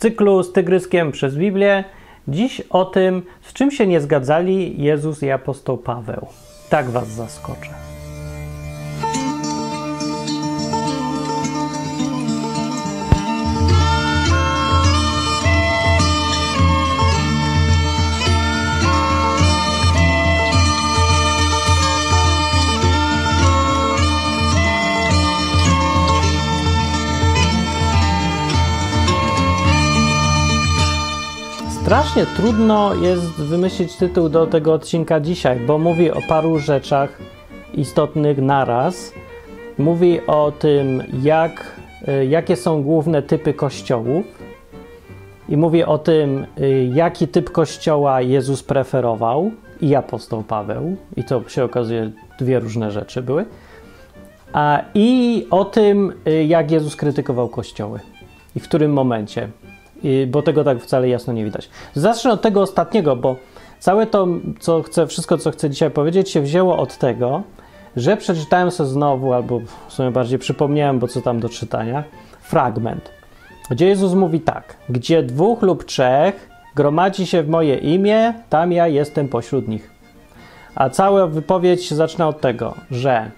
cyklu z Tygryskiem przez Biblię. Dziś o tym, z czym się nie zgadzali Jezus i apostoł Paweł. Tak was zaskoczę. Strasznie trudno jest wymyślić tytuł do tego odcinka dzisiaj, bo mówi o paru rzeczach istotnych naraz. Mówi o tym, jak, y, jakie są główne typy kościołów, i mówi o tym, y, jaki typ kościoła Jezus preferował i apostoł Paweł, i to się okazuje dwie różne rzeczy były, a i o tym, y, jak Jezus krytykował kościoły i w którym momencie bo tego tak wcale jasno nie widać. Zacznę od tego ostatniego, bo całe to, co chcę, wszystko, co chcę dzisiaj powiedzieć, się wzięło od tego, że przeczytałem sobie znowu, albo w sumie bardziej przypomniałem, bo co tam do czytania, fragment, gdzie Jezus mówi tak: Gdzie dwóch lub trzech gromadzi się w moje imię, tam ja jestem pośród nich. A cała wypowiedź zaczyna od tego, że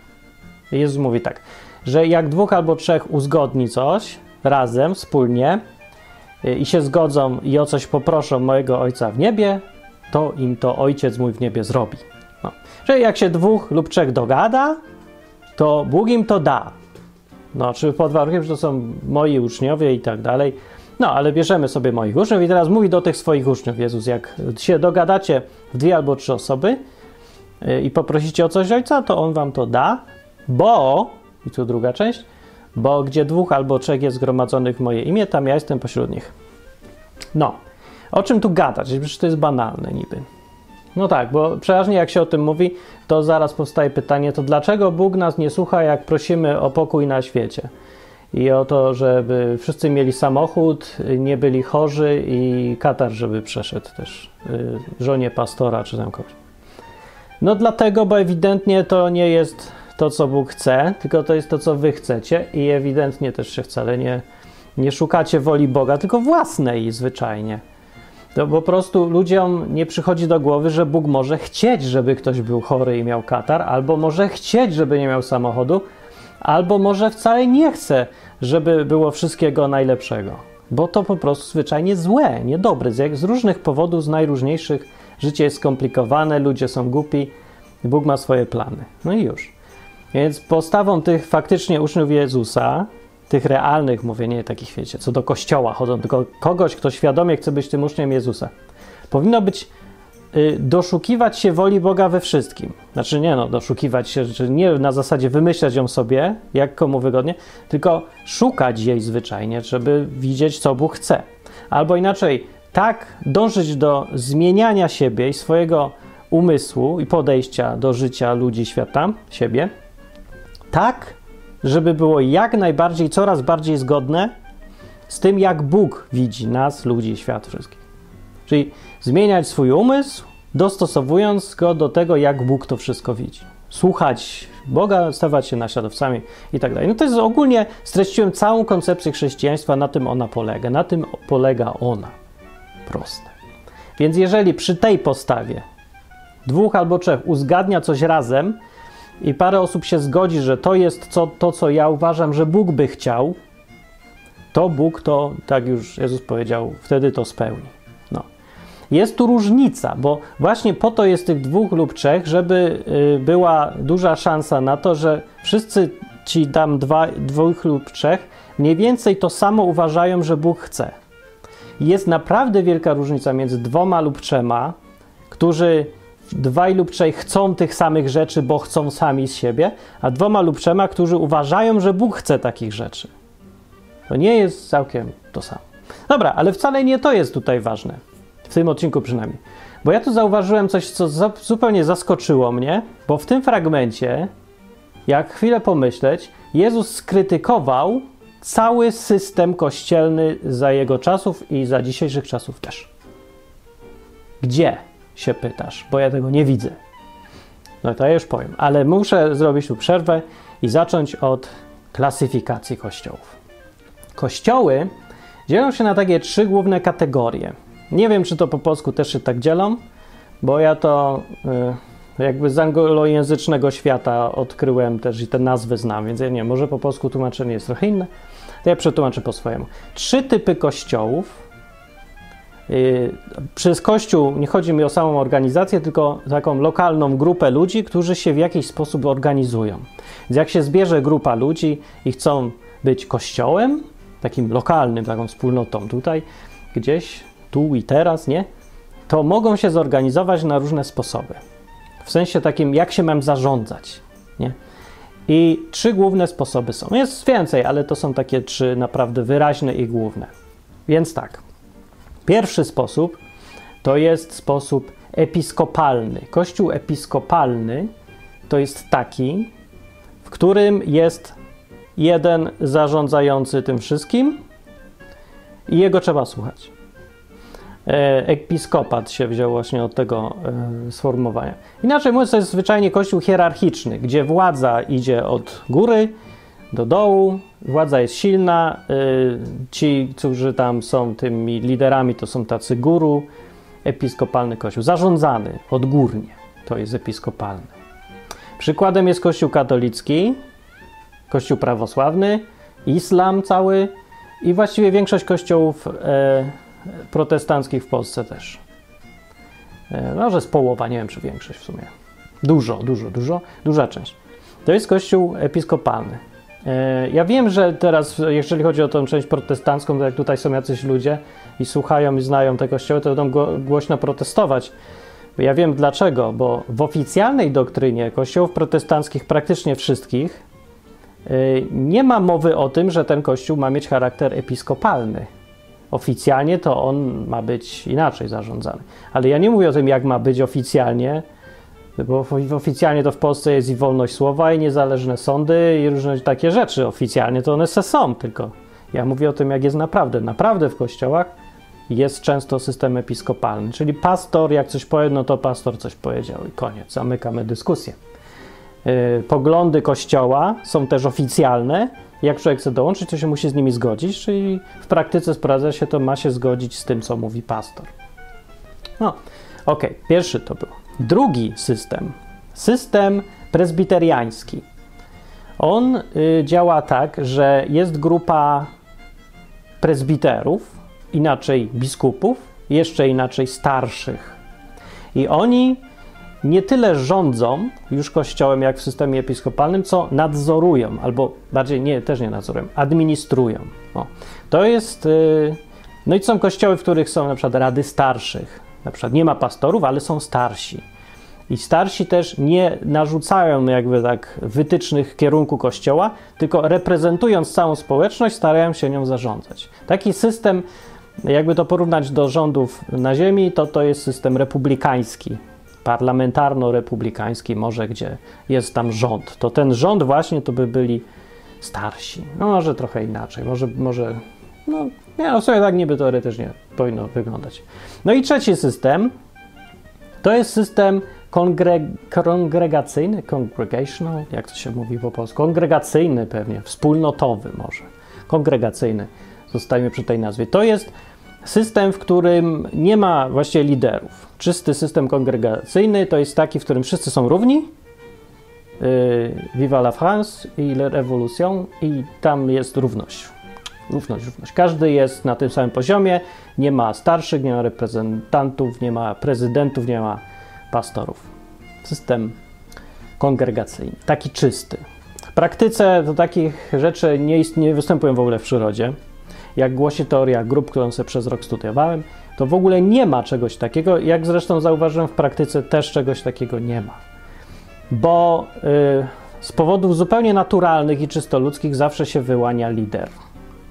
Jezus mówi tak, że jak dwóch albo trzech uzgodni coś razem, wspólnie, i się zgodzą i o coś poproszą mojego Ojca w niebie, to im to Ojciec mój w niebie zrobi. No. Czyli jak się dwóch lub trzech dogada, to Bóg im to da. No, czy pod warunkiem, że to są moi uczniowie i tak dalej. No, ale bierzemy sobie moich uczniów i teraz mówi do tych swoich uczniów Jezus, jak się dogadacie w dwie albo trzy osoby y, i poprosicie o coś Ojca, to On wam to da, bo, i tu druga część, bo gdzie dwóch albo trzech jest zgromadzonych w moje imię, tam ja jestem pośród nich. No, o czym tu gadać? Przecież to jest banalne niby. No tak, bo przeważnie jak się o tym mówi, to zaraz powstaje pytanie, to dlaczego Bóg nas nie słucha, jak prosimy o pokój na świecie? I o to, żeby wszyscy mieli samochód, nie byli chorzy i katar, żeby przeszedł też y, żonie pastora czy tam kogoś. No dlatego, bo ewidentnie to nie jest to, co Bóg chce, tylko to jest to, co wy chcecie i ewidentnie też się wcale nie, nie szukacie woli Boga, tylko własnej zwyczajnie. To po prostu ludziom nie przychodzi do głowy, że Bóg może chcieć, żeby ktoś był chory i miał katar, albo może chcieć, żeby nie miał samochodu, albo może wcale nie chce, żeby było wszystkiego najlepszego. Bo to po prostu zwyczajnie złe, niedobre. Z, z różnych powodów, z najróżniejszych. Życie jest skomplikowane, ludzie są głupi, Bóg ma swoje plany. No i już. Więc postawą tych faktycznie uczniów Jezusa, tych realnych, mówię, nie takich, wiecie, co do kościoła chodzą, tylko kogoś, kto świadomie chce być tym uczniem Jezusa, powinno być y, doszukiwać się woli Boga we wszystkim. Znaczy nie no, doszukiwać się, czy nie na zasadzie wymyślać ją sobie, jak komu wygodnie, tylko szukać jej zwyczajnie, żeby widzieć, co Bóg chce. Albo inaczej, tak dążyć do zmieniania siebie i swojego umysłu i podejścia do życia ludzi, świata, siebie, tak, żeby było jak najbardziej, coraz bardziej zgodne z tym, jak Bóg widzi nas, ludzi, świat wszystkich. Czyli zmieniać swój umysł, dostosowując go do tego, jak Bóg to wszystko widzi. Słuchać Boga, stawać się naśladowcami i tak dalej. No to jest ogólnie, streściłem całą koncepcję chrześcijaństwa, na tym ona polega. Na tym polega ona. Proste. Więc jeżeli przy tej postawie dwóch albo trzech uzgadnia coś razem, i parę osób się zgodzi, że to jest co, to, co ja uważam, że Bóg by chciał, to Bóg to, tak już Jezus powiedział, wtedy to spełni. No. Jest tu różnica, bo właśnie po to jest tych dwóch lub trzech, żeby y, była duża szansa na to, że wszyscy ci tam dwa, dwóch lub trzech mniej więcej to samo uważają, że Bóg chce. Jest naprawdę wielka różnica między dwoma lub trzema, którzy dwaj lub trzej chcą tych samych rzeczy, bo chcą sami z siebie, a dwoma lub trzema, którzy uważają, że Bóg chce takich rzeczy. To nie jest całkiem to samo. Dobra, ale wcale nie to jest tutaj ważne. W tym odcinku przynajmniej. Bo ja tu zauważyłem coś, co zupełnie zaskoczyło mnie, bo w tym fragmencie, jak chwilę pomyśleć, Jezus skrytykował cały system kościelny za jego czasów i za dzisiejszych czasów też. Gdzie? Się pytasz, bo ja tego nie widzę. No to ja już powiem, ale muszę zrobić tu przerwę i zacząć od klasyfikacji kościołów. Kościoły dzielą się na takie trzy główne kategorie. Nie wiem, czy to po polsku też się tak dzielą, bo ja to y, jakby z anglojęzycznego świata odkryłem też i te nazwy znam, więc ja nie może po polsku tłumaczenie jest trochę inne. To ja przetłumaczę po swojemu. Trzy typy kościołów. Y, przez kościół nie chodzi mi o samą organizację, tylko taką lokalną grupę ludzi, którzy się w jakiś sposób organizują. Więc jak się zbierze grupa ludzi i chcą być kościołem, takim lokalnym, taką wspólnotą tutaj, gdzieś, tu i teraz, nie? To mogą się zorganizować na różne sposoby. W sensie takim, jak się mam zarządzać, nie? I trzy główne sposoby są. Jest więcej, ale to są takie trzy naprawdę wyraźne i główne. Więc tak. Pierwszy sposób to jest sposób episkopalny. Kościół episkopalny to jest taki, w którym jest jeden zarządzający tym wszystkim i jego trzeba słuchać. E, episkopat się wziął właśnie od tego e, sformułowania. Inaczej mówiąc, to jest zwyczajnie kościół hierarchiczny, gdzie władza idzie od góry do dołu, władza jest silna, e, ci, którzy tam są tymi liderami, to są tacy guru, episkopalny kościół, zarządzany odgórnie, to jest episkopalny. Przykładem jest kościół katolicki, kościół prawosławny, islam cały i właściwie większość kościołów e, protestanckich w Polsce też. E, no, z połowa, nie wiem czy większość w sumie. Dużo, dużo, dużo, duża część. To jest kościół episkopalny. E, ja wiem, że teraz, jeżeli chodzi o tą część protestancką, to jak tutaj są jacyś ludzie i słuchają i znają te kościoły, to będą głośno protestować. Ja wiem dlaczego, bo w oficjalnej doktrynie kościołów protestanckich, praktycznie wszystkich, e, nie ma mowy o tym, że ten kościół ma mieć charakter episkopalny oficjalnie to on ma być inaczej zarządzany. Ale ja nie mówię o tym, jak ma być oficjalnie, bo oficjalnie to w Polsce jest i wolność słowa, i niezależne sądy, i różne takie rzeczy. Oficjalnie to one se są, tylko ja mówię o tym, jak jest naprawdę. Naprawdę w kościołach jest często system episkopalny, czyli pastor, jak coś powie, no to pastor coś powiedział i koniec, zamykamy dyskusję. Yy, poglądy kościoła są też oficjalne, jak człowiek chce dołączyć, to się musi z nimi zgodzić, czyli w praktyce sprawdza się to, ma się zgodzić z tym, co mówi pastor. No, ok, pierwszy to był. Drugi system, system prezbiteriański. On y, działa tak, że jest grupa prezbiterów, inaczej biskupów, jeszcze inaczej starszych. I oni nie tyle rządzą już kościołem, jak w systemie episkopalnym, co nadzorują, albo bardziej nie, też nie nadzorują, administrują. O. To jest. Yy, no i są kościoły, w których są na przykład rady starszych. Na przykład nie ma pastorów, ale są starsi. I starsi też nie narzucają jakby tak wytycznych kierunku kościoła, tylko reprezentując całą społeczność, starają się nią zarządzać. Taki system, jakby to porównać do rządów na ziemi, to to jest system republikański, parlamentarno-republikański, może gdzie jest tam rząd, to ten rząd właśnie to by byli starsi. No może trochę inaczej, może, może no nie, no sobie tak niby teoretycznie powinno wyglądać. No i trzeci system to jest system kongre kongregacyjny, congregational, jak to się mówi po polsku, kongregacyjny pewnie, wspólnotowy może, kongregacyjny, zostajemy przy tej nazwie. To jest system, w którym nie ma właściwie liderów. Czysty system kongregacyjny to jest taki, w którym wszyscy są równi. Yy, Viva la France i la Revolution i tam jest równość. Równość, równość. Każdy jest na tym samym poziomie. Nie ma starszych, nie ma reprezentantów, nie ma prezydentów, nie ma pastorów. System kongregacyjny, taki czysty. W praktyce to takich rzeczy nie, nie występują w ogóle w przyrodzie jak głosi teoria grup, którą sobie przez rok studiowałem, to w ogóle nie ma czegoś takiego, jak zresztą zauważyłem w praktyce, też czegoś takiego nie ma. Bo yy, z powodów zupełnie naturalnych i czysto ludzkich zawsze się wyłania lider.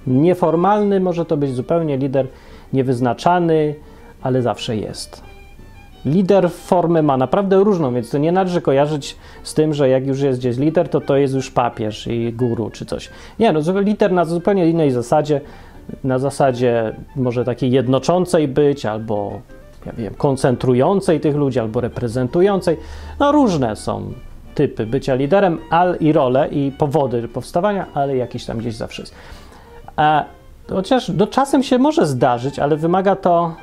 Nieformalny może to być zupełnie lider niewyznaczany, ale zawsze jest. Lider formę ma naprawdę różną, więc to nie należy kojarzyć z tym, że jak już jest gdzieś lider, to to jest już papież i guru czy coś. Nie, no lider na zupełnie innej zasadzie na zasadzie może takiej jednoczącej być, albo ja wiem, koncentrującej tych ludzi, albo reprezentującej. No różne są typy bycia liderem, al i role i powody powstawania, ale jakiś tam gdzieś zawsze jest. A chociaż do czasem się może zdarzyć, ale wymaga to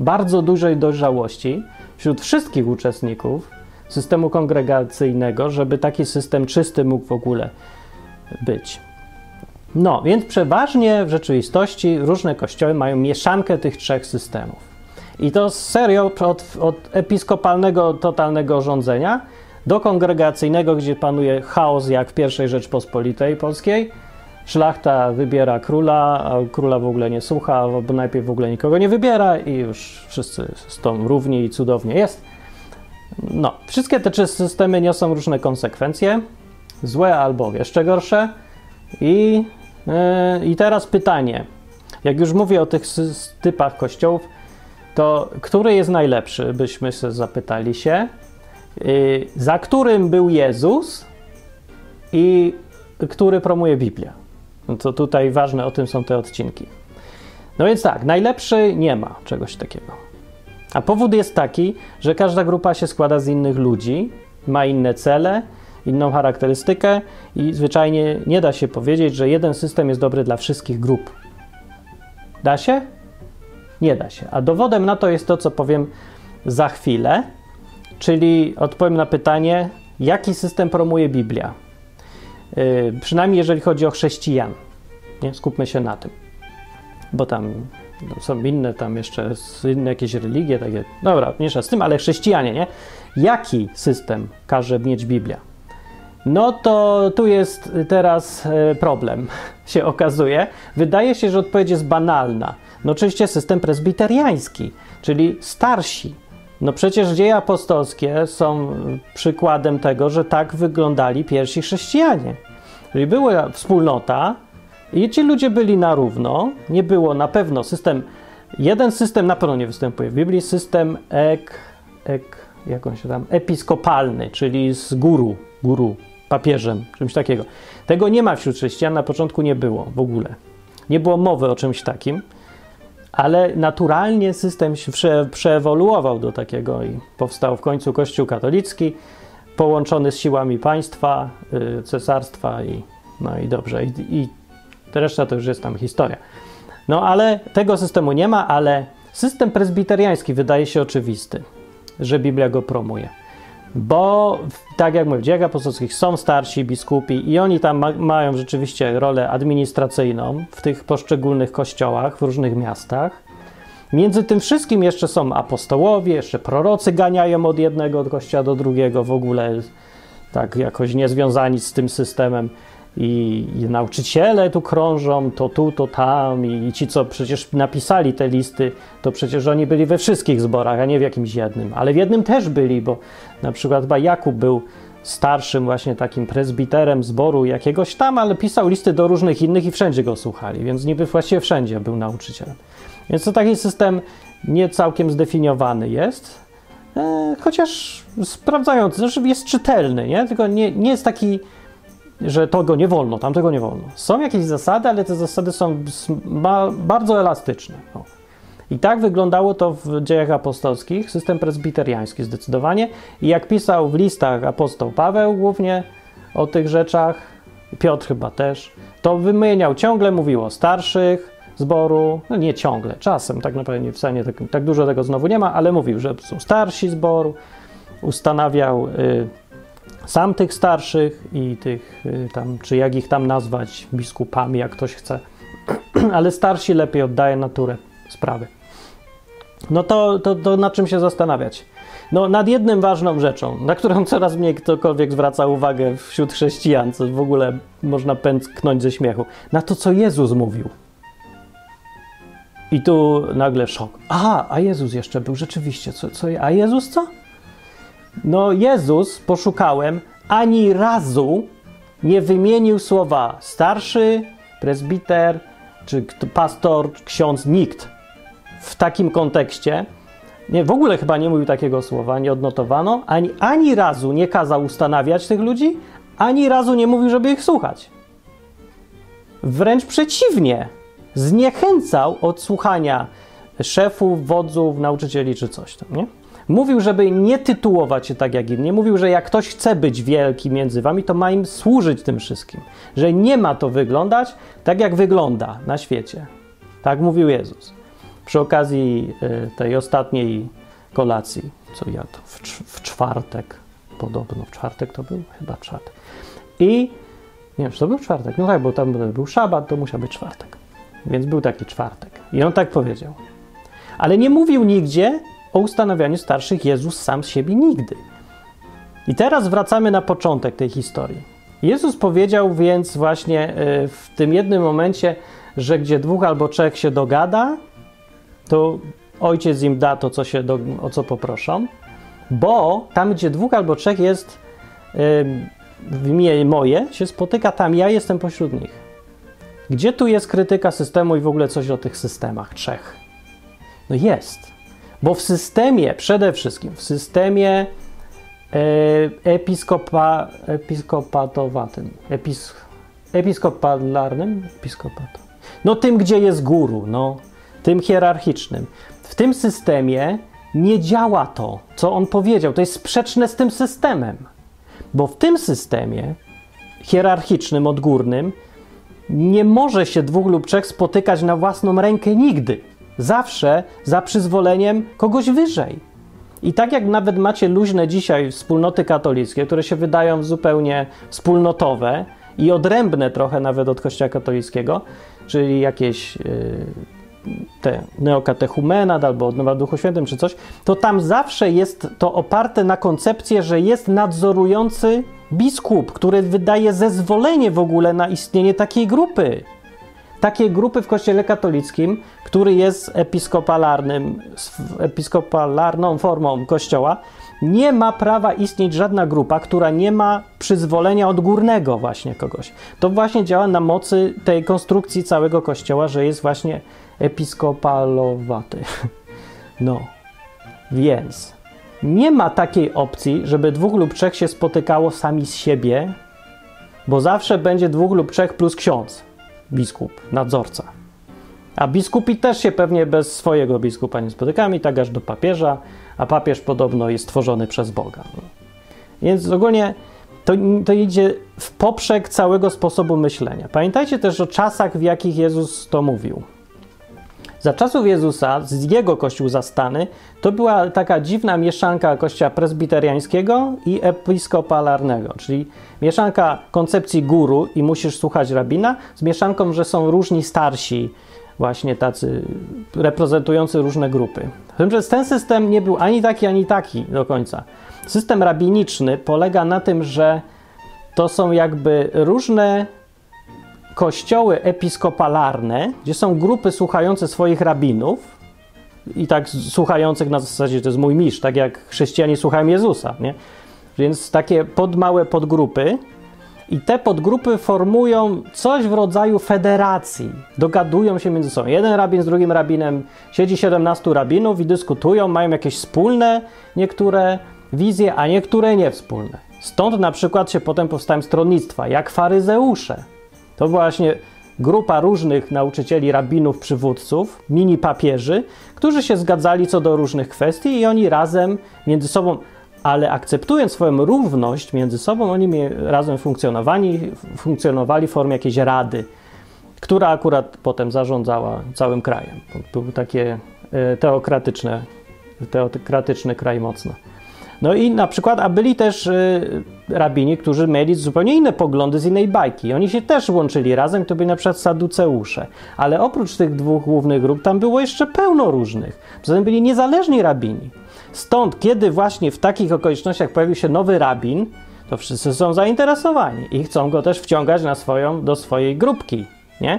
bardzo dużej dojrzałości wśród wszystkich uczestników systemu kongregacyjnego, żeby taki system czysty mógł w ogóle być. No, więc przeważnie w rzeczywistości różne kościoły mają mieszankę tych trzech systemów. I to serio od, od episkopalnego, totalnego rządzenia do kongregacyjnego, gdzie panuje chaos jak w pierwszej Rzeczpospolitej Polskiej. Szlachta wybiera króla, a króla w ogóle nie słucha, albo najpierw w ogóle nikogo nie wybiera i już wszyscy są równi i cudownie jest. No, wszystkie te trzy systemy niosą różne konsekwencje, złe albo jeszcze gorsze. I, yy, i teraz pytanie. Jak już mówię o tych typach kościołów, to który jest najlepszy, byśmy się zapytali się. Yy, za którym był Jezus i który promuje Biblia. No to tutaj ważne o tym są te odcinki. No więc tak, najlepszy nie ma czegoś takiego. A powód jest taki, że każda grupa się składa z innych ludzi, ma inne cele, inną charakterystykę i zwyczajnie nie da się powiedzieć, że jeden system jest dobry dla wszystkich grup. Da się? Nie da się. A dowodem na to jest to, co powiem za chwilę, czyli odpowiem na pytanie, jaki system promuje Biblia. Yy, przynajmniej jeżeli chodzi o chrześcijan. Nie? Skupmy się na tym. Bo tam są inne, tam jeszcze inne jakieś religie, takie. Dobra, mniejsza z tym, ale chrześcijanie, nie? Jaki system każe mieć Biblia? No to tu jest teraz e, problem, się okazuje. Wydaje się, że odpowiedź jest banalna. No oczywiście system prezbiteriański, czyli starsi. No przecież dzieje apostolskie są przykładem tego, że tak wyglądali pierwsi chrześcijanie. Czyli była wspólnota i ci ludzie byli na równo. Nie było na pewno system, jeden system na pewno nie występuje w Biblii, system ek, ek jak on się tam, episkopalny, czyli z guru, guru, papieżem, czymś takiego. Tego nie ma wśród chrześcijan, na początku nie było w ogóle. Nie było mowy o czymś takim, ale naturalnie system się prze, przeewoluował do takiego i powstał w końcu Kościół katolicki, połączony z siłami państwa, y, cesarstwa i no i dobrze. I, i reszta to już jest tam historia. No ale tego systemu nie ma, ale system prezbiteriański wydaje się oczywisty, że Biblia go promuje. Bo, tak jak mówię, w dziejach apostolskich są starsi biskupi i oni tam ma, mają rzeczywiście rolę administracyjną w tych poszczególnych kościołach w różnych miastach. Między tym wszystkim jeszcze są apostołowie, jeszcze prorocy ganiają od jednego od kościoła do drugiego, w ogóle tak jakoś niezwiązani z tym systemem. I, nauczyciele tu krążą, to tu, to tam, i ci, co przecież napisali te listy, to przecież oni byli we wszystkich zborach, a nie w jakimś jednym. Ale w jednym też byli, bo na przykład chyba Jakub był starszym właśnie takim prezbiterem zboru jakiegoś tam, ale pisał listy do różnych innych i wszędzie go słuchali, więc niby właściwie wszędzie był nauczycielem. Więc to taki system nie całkiem zdefiniowany jest, e, chociaż sprawdzający, znaczy jest czytelny, nie? tylko nie, nie jest taki że tego nie wolno, tamtego nie wolno. Są jakieś zasady, ale te zasady są bardzo elastyczne. O. I tak wyglądało to w dziejach apostolskich, system prezbiteriański zdecydowanie. I jak pisał w listach apostoł Paweł głównie o tych rzeczach, Piotr chyba też, to wymieniał ciągle, mówił o starszych zboru, no nie ciągle, czasem, tak naprawdę nie w stanie, tak, tak dużo tego znowu nie ma, ale mówił, że są starsi zboru, ustanawiał y, sam tych starszych i tych y, tam, czy jak ich tam nazwać, biskupami, jak ktoś chce, ale starsi lepiej oddaje naturę sprawy. No to, to, to na czym się zastanawiać? No, nad jednym ważną rzeczą, na którą coraz mniej ktokolwiek zwraca uwagę wśród chrześcijan, co w ogóle można pęknąć ze śmiechu, na to, co Jezus mówił. I tu nagle szok. Aha, a Jezus jeszcze był rzeczywiście. Co, co, a Jezus co? No, Jezus, poszukałem, ani razu nie wymienił słowa starszy, prezbiter, czy pastor, ksiądz, nikt w takim kontekście. Nie, w ogóle chyba nie mówił takiego słowa, nie odnotowano. Ani, ani razu nie kazał ustanawiać tych ludzi, ani razu nie mówił, żeby ich słuchać. Wręcz przeciwnie, zniechęcał od słuchania szefów, wodzów, nauczycieli czy coś tam, nie? Mówił, żeby nie tytułować się tak jak inni. Mówił, że jak ktoś chce być wielki między wami, to ma im służyć tym wszystkim. Że nie ma to wyglądać tak, jak wygląda na świecie. Tak mówił Jezus. Przy okazji y, tej ostatniej kolacji, co jadł w, w czwartek, podobno w czwartek to był? Chyba czwartek. I nie wiem, czy to był czwartek. No tak, bo tam był szabat, to musiał być czwartek. Więc był taki czwartek. I on tak powiedział. Ale nie mówił nigdzie o ustanawianiu starszych Jezus sam z siebie nigdy. I teraz wracamy na początek tej historii. Jezus powiedział więc właśnie y, w tym jednym momencie, że gdzie dwóch albo trzech się dogada, to ojciec im da to, co się do, o co poproszą, bo tam, gdzie dwóch albo trzech jest w imię moje, się spotyka, tam ja jestem pośród nich. Gdzie tu jest krytyka systemu i w ogóle coś o tych systemach trzech? No jest. Bo w systemie, przede wszystkim w systemie e, episkopa, episkopatowatym, epis, episkopalarnym, episkopato. No tym, gdzie jest guru, no, tym hierarchicznym. W tym systemie nie działa to, co on powiedział. To jest sprzeczne z tym systemem. Bo w tym systemie hierarchicznym, odgórnym, nie może się dwóch lub trzech spotykać na własną rękę nigdy. Zawsze za przyzwoleniem kogoś wyżej. I tak jak nawet macie luźne dzisiaj wspólnoty katolickie, które się wydają zupełnie wspólnotowe i odrębne trochę nawet od Kościoła katolickiego, czyli jakieś yy, te neokatechumenat albo odnowa Duchu Świętym czy coś, to tam zawsze jest to oparte na koncepcję, że jest nadzorujący biskup, który wydaje zezwolenie w ogóle na istnienie takiej grupy. Takiej grupy w Kościele katolickim, który jest episkopalarnym, episkopalarną formą Kościoła, nie ma prawa istnieć żadna grupa, która nie ma przyzwolenia odgórnego właśnie kogoś. To właśnie działa na mocy tej konstrukcji całego Kościoła, że jest właśnie episkopalowaty. No, więc nie ma takiej opcji, żeby dwóch lub trzech się spotykało sami z siebie, bo zawsze będzie dwóch lub trzech plus ksiądz, biskup, nadzorca. A biskupi też się pewnie bez swojego biskupa nie spotykają i tak aż do papieża, a papież podobno jest tworzony przez Boga. Więc ogólnie to, to idzie w poprzek całego sposobu myślenia. Pamiętajcie też o czasach, w jakich Jezus to mówił. Za czasów Jezusa, z jego kościół zastany, to była taka dziwna mieszanka kościoła presbiteriańskiego i episkopalarnego, czyli mieszanka koncepcji guru i musisz słuchać rabina, z mieszanką, że są różni starsi, właśnie tacy reprezentujący różne grupy. Natomiast ten system nie był ani taki, ani taki do końca. System rabiniczny polega na tym, że to są jakby różne kościoły episkopalarne, gdzie są grupy słuchające swoich rabinów i tak słuchających na zasadzie, to jest mój mistrz, tak jak chrześcijanie słuchają Jezusa, nie? Więc takie podmałe podgrupy i te podgrupy formują coś w rodzaju federacji. Dogadują się między sobą. Jeden rabin z drugim rabinem, siedzi 17 rabinów i dyskutują, mają jakieś wspólne niektóre wizje, a niektóre nie wspólne. Stąd na przykład się potem powstają stronnictwa, jak faryzeusze. To właśnie grupa różnych nauczycieli, rabinów, przywódców, mini papieży, którzy się zgadzali co do różnych kwestii i oni razem między sobą, ale akceptując swoją równość między sobą, oni razem funkcjonowali, funkcjonowali w formie jakiejś rady, która akurat potem zarządzała całym krajem. Był takie e, teokratyczne, teokratyczny kraj mocno. No i na przykład, a byli też y, rabini, którzy mieli zupełnie inne poglądy z innej bajki. Oni się też łączyli razem, to byli na przykład saduceusze. Ale oprócz tych dwóch głównych grup, tam było jeszcze pełno różnych. Poza tym byli niezależni rabini. Stąd, kiedy właśnie w takich okolicznościach pojawił się nowy rabin, to wszyscy są zainteresowani i chcą go też wciągać na swoją, do swojej grupki, nie?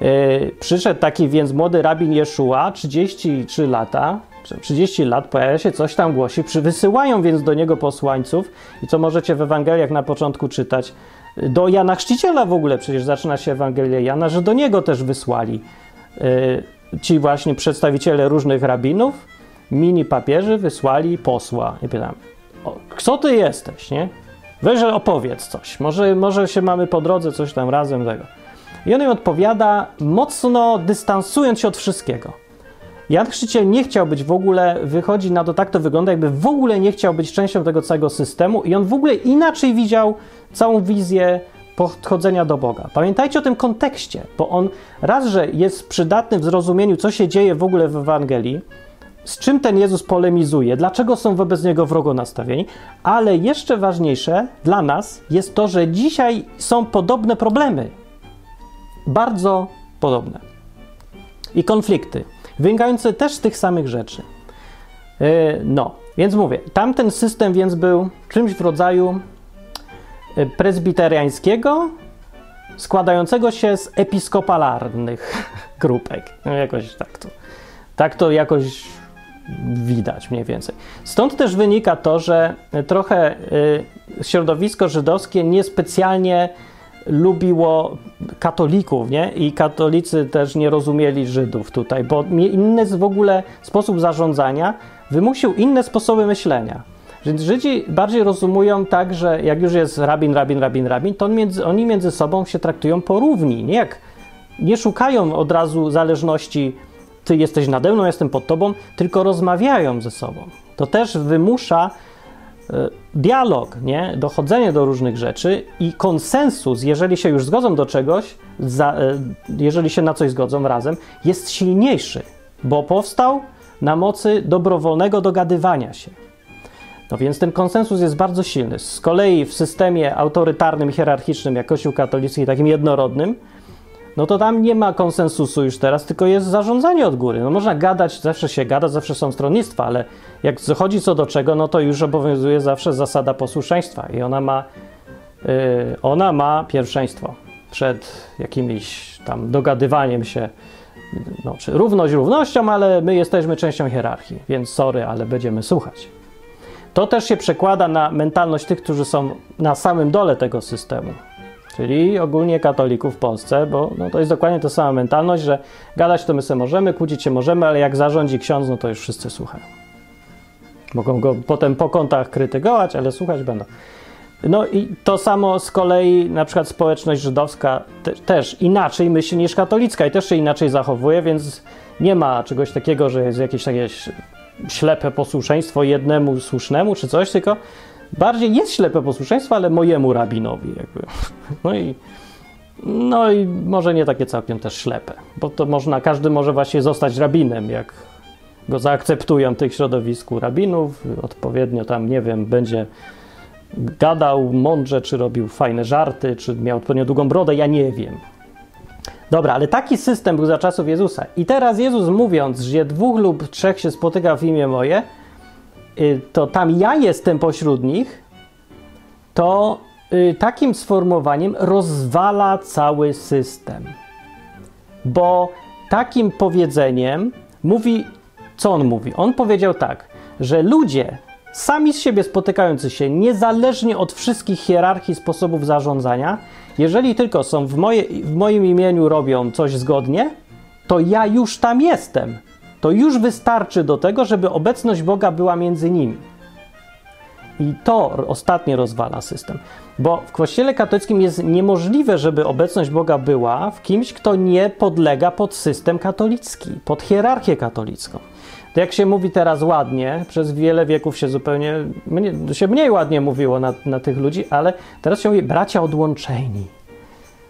Yy, przyszedł taki więc młody rabin Jeszua, 33 lata, 30 lat pojawia się coś tam głosi, wysyłają więc do niego posłańców i co możecie w Ewangeliach na początku czytać, do Jana Chrzciciela w ogóle, przecież zaczyna się Ewangelia Jana, że do niego też wysłali yy, ci właśnie przedstawiciele różnych rabinów, mini papieży wysłali posła. I pytam, kto ty jesteś, nie? Weź opowiedz coś, może, może się mamy po drodze coś tam razem tego. I on im odpowiada, mocno dystansując się od wszystkiego. Jan Chrzciciel nie chciał być w ogóle, wychodzi na to, tak to wygląda, jakby w ogóle nie chciał być częścią tego całego systemu i on w ogóle inaczej widział całą wizję podchodzenia do Boga. Pamiętajcie o tym kontekście, bo on raz, że jest przydatny w zrozumieniu, co się dzieje w ogóle w Ewangelii, z czym ten Jezus polemizuje, dlaczego są wobec niego wrogo nastawieni, ale jeszcze ważniejsze dla nas jest to, że dzisiaj są podobne problemy. Bardzo podobne. I konflikty, wynikające też z tych samych rzeczy. Yy, no, więc mówię, tamten system więc był czymś w rodzaju yy, prezbiteriańskiego, składającego się z episkopalarnych grupek. No, jakoś tak to, tak to jakoś widać mniej więcej. Stąd też wynika to, że trochę y, środowisko żydowskie niespecjalnie lubiło katolików, nie? I katolicy też nie rozumieli Żydów tutaj, bo inny w ogóle sposób zarządzania wymusił inne sposoby myślenia. Więc Żydzi bardziej rozumują tak, że jak już jest rabin, rabin, rabin, rabin, to on między, oni między sobą się traktują porówni. Nie, jak, nie szukają od razu zależności ty jesteś nade mną, jestem pod tobą, tylko rozmawiają ze sobą. To też wymusza dialog, nie? dochodzenie do różnych rzeczy i konsensus, jeżeli się już zgodzą do czegoś, za, e, jeżeli się na coś zgodzą razem, jest silniejszy, bo powstał na mocy dobrowolnego dogadywania się. No więc ten konsensus jest bardzo silny. Z kolei w systemie autorytarnym, hierarchicznym, jak Kościół katolicki, takim jednorodnym, no to tam nie ma konsensusu już teraz, tylko jest zarządzanie od góry. No można gadać, zawsze się gada, zawsze są stronnictwa, ale jak zachodzi co do czego, no to już obowiązuje zawsze zasada posłuszeństwa i ona ma, yy, ona ma pierwszeństwo przed jakimś tam dogadywaniem się, no, czy równość równością, ale my jesteśmy częścią hierarchii, więc sorry, ale będziemy słuchać. To też się przekłada na mentalność tych, którzy są na samym dole tego systemu czyli ogólnie katolików w Polsce, bo no, to jest dokładnie ta sama mentalność, że gadać to my sobie możemy, kłócić się możemy, ale jak zarządzi ksiądz, no to już wszyscy słuchają. Mogą go potem po kątach krytykować, ale słuchać będą. No i to samo z kolei na przykład społeczność żydowska te, też inaczej myśli niż katolicka i też się inaczej zachowuje, więc nie ma czegoś takiego, że jest jakieś takie ślepe posłuszeństwo jednemu słusznemu czy coś, tylko bardziej jest ślepe posłuszeństwo, ale mojemu rabinowi jakby. No i, no i może nie takie całkiem też ślepe, bo to można, każdy może właśnie zostać rabinem, jak go zaakceptują w tych środowisku rabinów, odpowiednio tam, nie wiem, będzie gadał mądrze, czy robił fajne żarty, czy miał odpowiednio długą brodę, ja nie wiem. Dobra, ale taki system był za czasów Jezusa. I teraz Jezus mówiąc, że dwóch lub trzech się spotyka w imię moje, to tam ja jestem pośród nich, to y, takim sformułowaniem rozwala cały system. Bo takim powiedzeniem mówi, co on mówi? On powiedział tak, że ludzie sami z siebie spotykający się, niezależnie od wszystkich hierarchii sposobów zarządzania, jeżeli tylko są w, moje, w moim imieniu robią coś zgodnie, to ja już tam jestem to już wystarczy do tego, żeby obecność Boga była między nimi. I to ostatnie rozwala system. Bo w Kościele katolickim jest niemożliwe, żeby obecność Boga była w kimś, kto nie podlega pod system katolicki, pod hierarchię katolicką. To jak się mówi teraz ładnie, przez wiele wieków się zupełnie mnie, się mniej ładnie mówiło na, na tych ludzi, ale teraz się mówi bracia odłączeni.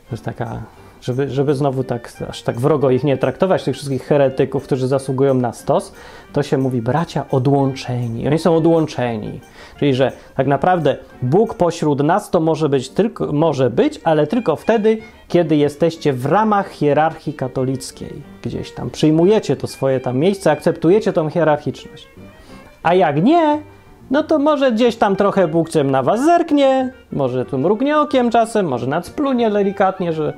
To jest taka żeby, żeby znowu tak, aż tak wrogo ich nie traktować, tych wszystkich heretyków, którzy zasługują na stos, to się mówi bracia odłączeni. Oni są odłączeni. Czyli, że tak naprawdę Bóg pośród nas to może być, tylko, może być, ale tylko wtedy, kiedy jesteście w ramach hierarchii katolickiej. Gdzieś tam przyjmujecie to swoje tam miejsce, akceptujecie tą hierarchiczność. A jak nie, no to może gdzieś tam trochę Bóg na was zerknie, może tu mrugnie okiem czasem, może nadsplunie delikatnie, że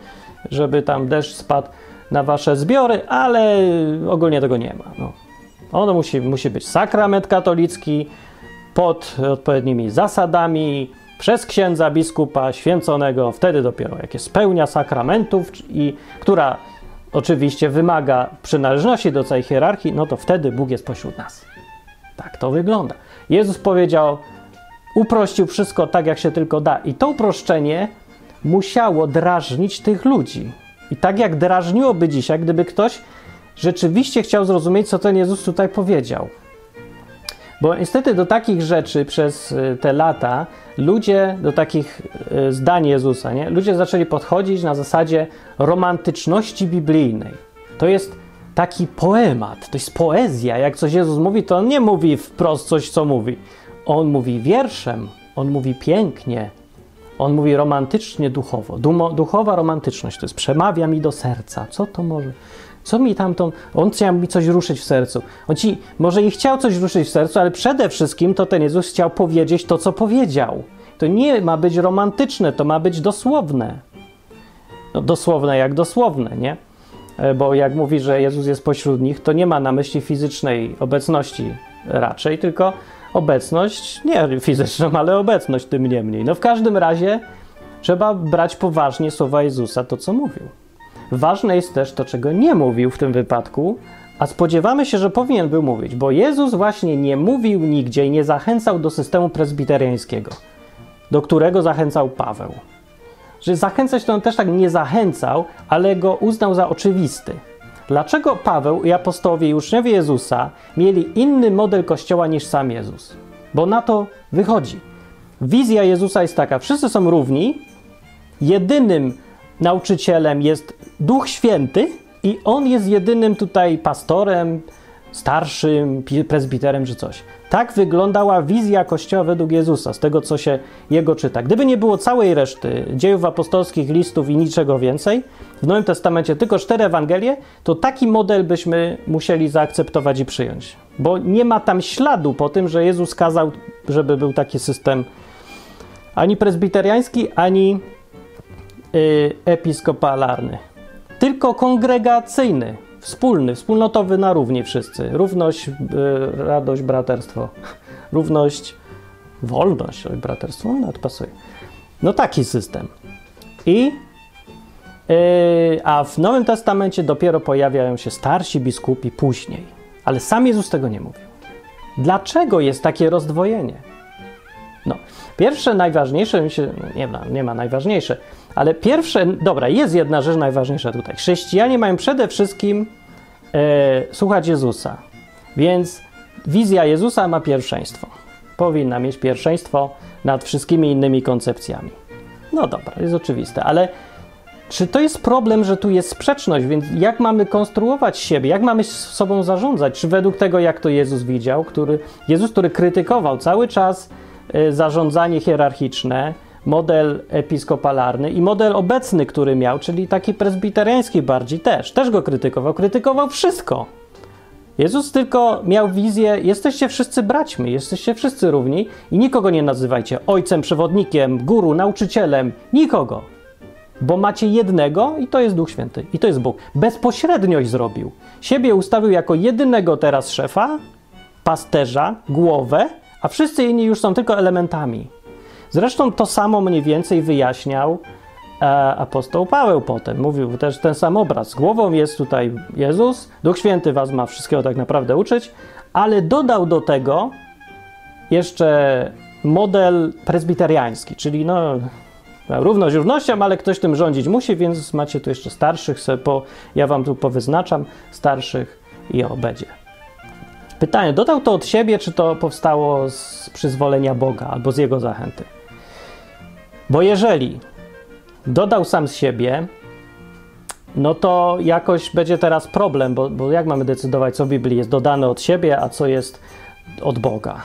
żeby tam deszcz spadł na wasze zbiory, ale ogólnie tego nie ma. No. Ono musi, musi być sakrament katolicki pod odpowiednimi zasadami, przez księdza biskupa święconego, wtedy dopiero jak jest pełnia sakramentów, i która oczywiście wymaga przynależności do całej hierarchii, no to wtedy Bóg jest pośród nas. Tak to wygląda. Jezus powiedział, uprościł wszystko tak, jak się tylko da. I to uproszczenie musiało drażnić tych ludzi. I tak jak drażniłoby dzisiaj, gdyby ktoś rzeczywiście chciał zrozumieć, co ten Jezus tutaj powiedział. Bo niestety do takich rzeczy przez y, te lata ludzie, do takich y, zdań Jezusa, nie? ludzie zaczęli podchodzić na zasadzie romantyczności biblijnej. To jest taki poemat, to jest poezja. Jak coś Jezus mówi, to on nie mówi wprost coś, co mówi. On mówi wierszem, on mówi pięknie, on mówi romantycznie, duchowo. Dumo, duchowa romantyczność to jest przemawia mi do serca. Co to może? Co mi tamtą. On chciał mi coś ruszyć w sercu. On ci może i chciał coś ruszyć w sercu, ale przede wszystkim to ten Jezus chciał powiedzieć to, co powiedział. To nie ma być romantyczne, to ma być dosłowne. No, dosłowne jak dosłowne, nie? E, bo jak mówi, że Jezus jest pośród nich, to nie ma na myśli fizycznej obecności raczej, tylko obecność, nie fizyczną, ale obecność tym niemniej. No w każdym razie trzeba brać poważnie słowa Jezusa, to co mówił. Ważne jest też to, czego nie mówił w tym wypadku, a spodziewamy się, że powinien był mówić, bo Jezus właśnie nie mówił nigdzie i nie zachęcał do systemu presbiteriańskiego, do którego zachęcał Paweł. Że zachęcać to on też tak nie zachęcał, ale go uznał za oczywisty. Dlaczego Paweł i apostołowie i uczniowie Jezusa mieli inny model kościoła niż sam Jezus? Bo na to wychodzi. Wizja Jezusa jest taka: wszyscy są równi, jedynym nauczycielem jest Duch Święty i on jest jedynym tutaj pastorem, starszym, prezbiterem czy coś. Tak wyglądała wizja Kościoła według Jezusa, z tego co się jego czyta. Gdyby nie było całej reszty dziejów apostolskich, listów i niczego więcej, w Nowym Testamencie tylko cztery Ewangelie, to taki model byśmy musieli zaakceptować i przyjąć. Bo nie ma tam śladu po tym, że Jezus kazał, żeby był taki system ani prezbiteriański, ani yy, episkopalarny. Tylko kongregacyjny, wspólny, wspólnotowy na równi wszyscy. Równość, yy, radość, braterstwo. Równość, wolność, oj, braterstwo, no to pasuje. No taki system. I Yy, a w Nowym Testamencie dopiero pojawiają się starsi biskupi później. Ale sam Jezus tego nie mówił. Dlaczego jest takie rozdwojenie? No, pierwsze, najważniejsze, mi się, no nie, nie ma najważniejsze, ale pierwsze, dobra, jest jedna rzecz najważniejsza tutaj. Chrześcijanie mają przede wszystkim e, słuchać Jezusa, więc wizja Jezusa ma pierwszeństwo. Powinna mieć pierwszeństwo nad wszystkimi innymi koncepcjami. No dobra, jest oczywiste, ale czy to jest problem, że tu jest sprzeczność, więc jak mamy konstruować siebie, jak mamy sobą zarządzać? Czy według tego, jak to Jezus widział, który, Jezus, który krytykował cały czas y, zarządzanie hierarchiczne, model episkopalarny i model obecny, który miał, czyli taki prezbiteriański bardziej też, też go krytykował, krytykował wszystko. Jezus tylko miał wizję, jesteście wszyscy braćmi, jesteście wszyscy równi i nikogo nie nazywajcie ojcem, przewodnikiem, guru, nauczycielem, nikogo bo macie jednego i to jest Duch Święty, i to jest Bóg. Bezpośredniość zrobił. Siebie ustawił jako jedynego teraz szefa, pasterza, głowę, a wszyscy inni już są tylko elementami. Zresztą to samo mniej więcej wyjaśniał e, apostoł Paweł potem. Mówił też ten sam obraz. Głową jest tutaj Jezus, Duch Święty was ma wszystkiego tak naprawdę uczyć, ale dodał do tego jeszcze model prezbiteriański, czyli no, Równość równością, ale ktoś tym rządzić musi, więc macie tu jeszcze starszych, po, ja wam tu powyznaczam starszych i o będzie. Pytanie, dodał to od siebie, czy to powstało z przyzwolenia Boga albo z jego zachęty? Bo jeżeli dodał sam z siebie, no to jakoś będzie teraz problem, bo, bo jak mamy decydować, co w Biblii jest dodane od siebie, a co jest od Boga?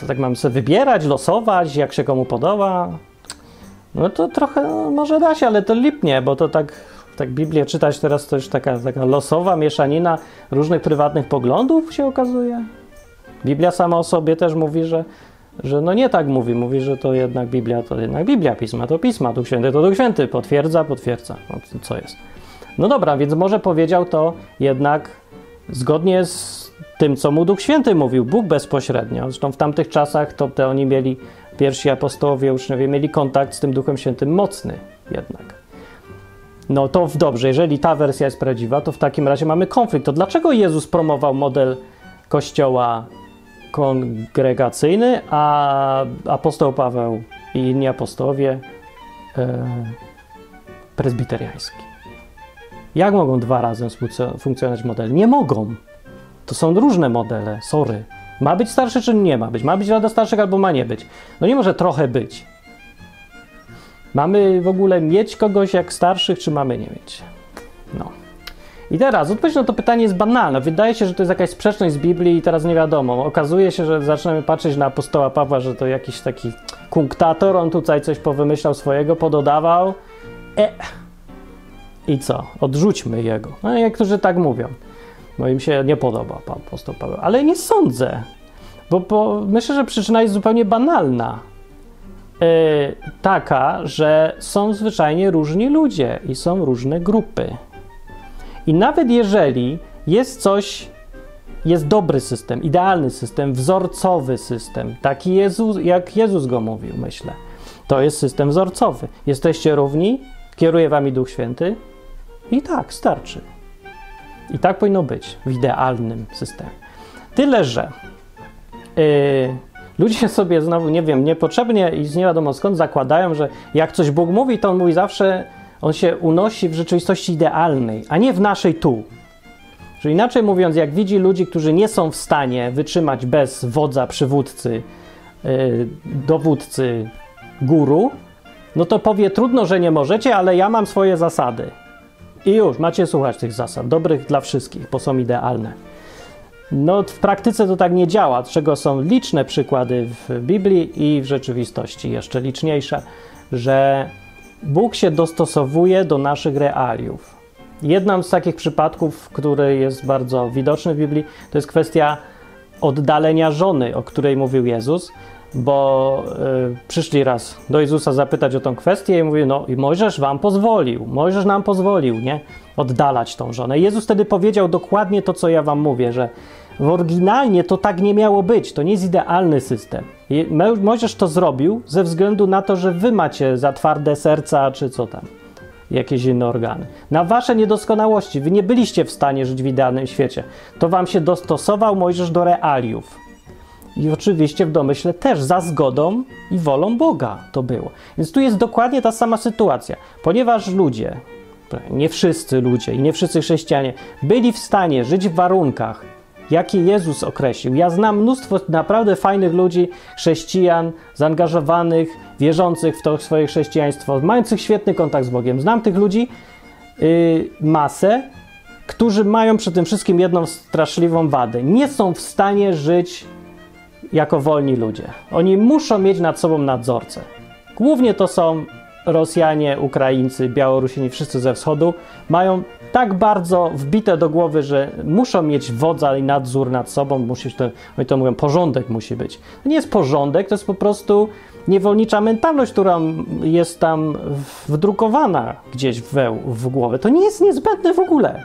To tak mamy sobie wybierać, losować, jak się komu podoba? No to trochę no, może da się, ale to lipnie, bo to tak, tak Biblię czytać teraz to już taka, taka losowa mieszanina różnych prywatnych poglądów się okazuje. Biblia sama o sobie też mówi, że, że no nie tak mówi. Mówi, że to jednak Biblia to jednak Biblia, Pisma to Pisma, Duch Święty to Duch Święty. Potwierdza, potwierdza. No, co jest? No dobra, więc może powiedział to jednak zgodnie z tym, co mu Duch Święty mówił, Bóg bezpośrednio. Zresztą w tamtych czasach to te oni mieli pierwsi apostołowie, uczniowie mieli kontakt z tym Duchem Świętym mocny jednak. No to dobrze, jeżeli ta wersja jest prawdziwa, to w takim razie mamy konflikt. To dlaczego Jezus promował model kościoła kongregacyjny, a apostoł Paweł i inni apostołowie e, prezbiteriański? Jak mogą dwa razem funkcjonować modele? Nie mogą. To są różne modele, sorry. Ma być starszy, czy nie ma być? Ma być Rada Starszych, albo ma nie być? No nie może trochę być. Mamy w ogóle mieć kogoś jak starszych, czy mamy nie mieć? No. I teraz odpowiedź na to pytanie jest banalna. Wydaje się, że to jest jakaś sprzeczność z Biblii i teraz nie wiadomo. Okazuje się, że zaczynamy patrzeć na apostoła Pawła, że to jakiś taki kunktator, on tutaj coś powymyślał swojego, pododawał. E. I co? Odrzućmy jego. No niektórzy tak mówią. No im się nie podoba pan apostoł Paweł. Ale nie sądzę. Bo, bo myślę, że przyczyna jest zupełnie banalna. Yy, taka, że są zwyczajnie różni ludzie i są różne grupy. I nawet jeżeli jest coś, jest dobry system, idealny system, wzorcowy system, taki Jezus, jak Jezus go mówił, myślę, to jest system wzorcowy. Jesteście równi, kieruje wami Duch Święty i tak, starczy. I tak powinno być w idealnym systemie. Tyle, że yy, ludzie sobie znowu, nie wiem, niepotrzebnie i z nie wiadomo skąd zakładają, że jak coś Bóg mówi, to on mówi zawsze on się unosi w rzeczywistości idealnej, a nie w naszej tu. Że inaczej mówiąc, jak widzi ludzi, którzy nie są w stanie wytrzymać bez wodza, przywódcy, yy, dowódcy, guru, no to powie trudno, że nie możecie, ale ja mam swoje zasady. I już, macie słuchać tych zasad, dobrych dla wszystkich, bo są idealne. No, w praktyce to tak nie działa, czego są liczne przykłady w Biblii i w rzeczywistości, jeszcze liczniejsze, że Bóg się dostosowuje do naszych realiów. Jednym z takich przypadków, który jest bardzo widoczny w Biblii, to jest kwestia oddalenia żony, o której mówił Jezus, bo y, przyszli raz do Jezusa zapytać o tą kwestię i mówi, no i Mojżesz wam pozwolił, Mojżesz nam pozwolił, nie, oddalać tą żonę. I Jezus wtedy powiedział dokładnie to, co ja wam mówię, że w oryginalnie to tak nie miało być, to nie jest idealny system. Mojżesz to zrobił ze względu na to, że wy macie za twarde serca, czy co tam, jakieś inne organy. Na wasze niedoskonałości, wy nie byliście w stanie żyć w idealnym świecie. To wam się dostosował Mojżesz do realiów. I oczywiście w domyśle też za zgodą i wolą Boga to było. Więc tu jest dokładnie ta sama sytuacja. Ponieważ ludzie, nie wszyscy ludzie i nie wszyscy chrześcijanie byli w stanie żyć w warunkach, jakie Jezus określił. Ja znam mnóstwo naprawdę fajnych ludzi, chrześcijan, zaangażowanych, wierzących w to swoje chrześcijaństwo, mających świetny kontakt z Bogiem. Znam tych ludzi yy, masę, którzy mają przy tym wszystkim jedną straszliwą wadę. Nie są w stanie żyć jako wolni ludzie. Oni muszą mieć nad sobą nadzorcę. Głównie to są Rosjanie, Ukraińcy, Białorusini, wszyscy ze wschodu mają tak bardzo wbite do głowy, że muszą mieć wodza i nadzór nad sobą, musi to, oni to mówią, porządek musi być. To nie jest porządek, to jest po prostu niewolnicza mentalność, która jest tam wdrukowana gdzieś w, w głowę. To nie jest niezbędne w ogóle.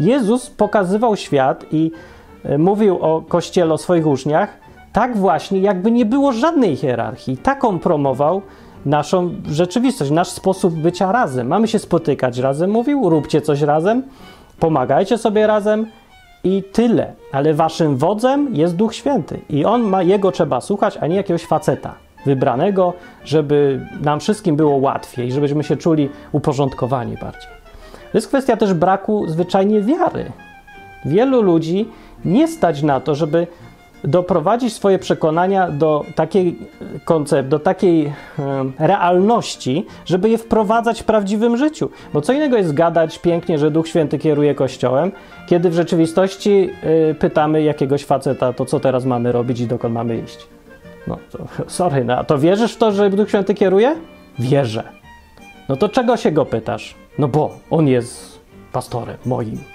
Jezus pokazywał świat i e, mówił o Kościele, o swoich uczniach, tak właśnie, jakby nie było żadnej hierarchii. Taką promował, naszą rzeczywistość, nasz sposób bycia razem. Mamy się spotykać razem, mówił, róbcie coś razem, pomagajcie sobie razem i tyle. Ale waszym wodzem jest Duch Święty i on ma jego trzeba słuchać, a nie jakiegoś faceta wybranego, żeby nam wszystkim było łatwiej, żebyśmy się czuli uporządkowani bardziej. To jest kwestia też braku zwyczajnie wiary. Wielu ludzi nie stać na to, żeby doprowadzić swoje przekonania do takiej koncept, do takiej realności, żeby je wprowadzać w prawdziwym życiu. Bo co innego jest gadać pięknie, że Duch Święty kieruje Kościołem, kiedy w rzeczywistości y, pytamy jakiegoś faceta, to co teraz mamy robić i dokąd mamy iść. No to, sorry, no, a to wierzysz w to, że Duch Święty kieruje? Wierzę. No to czego się go pytasz? No bo on jest pastorem moim.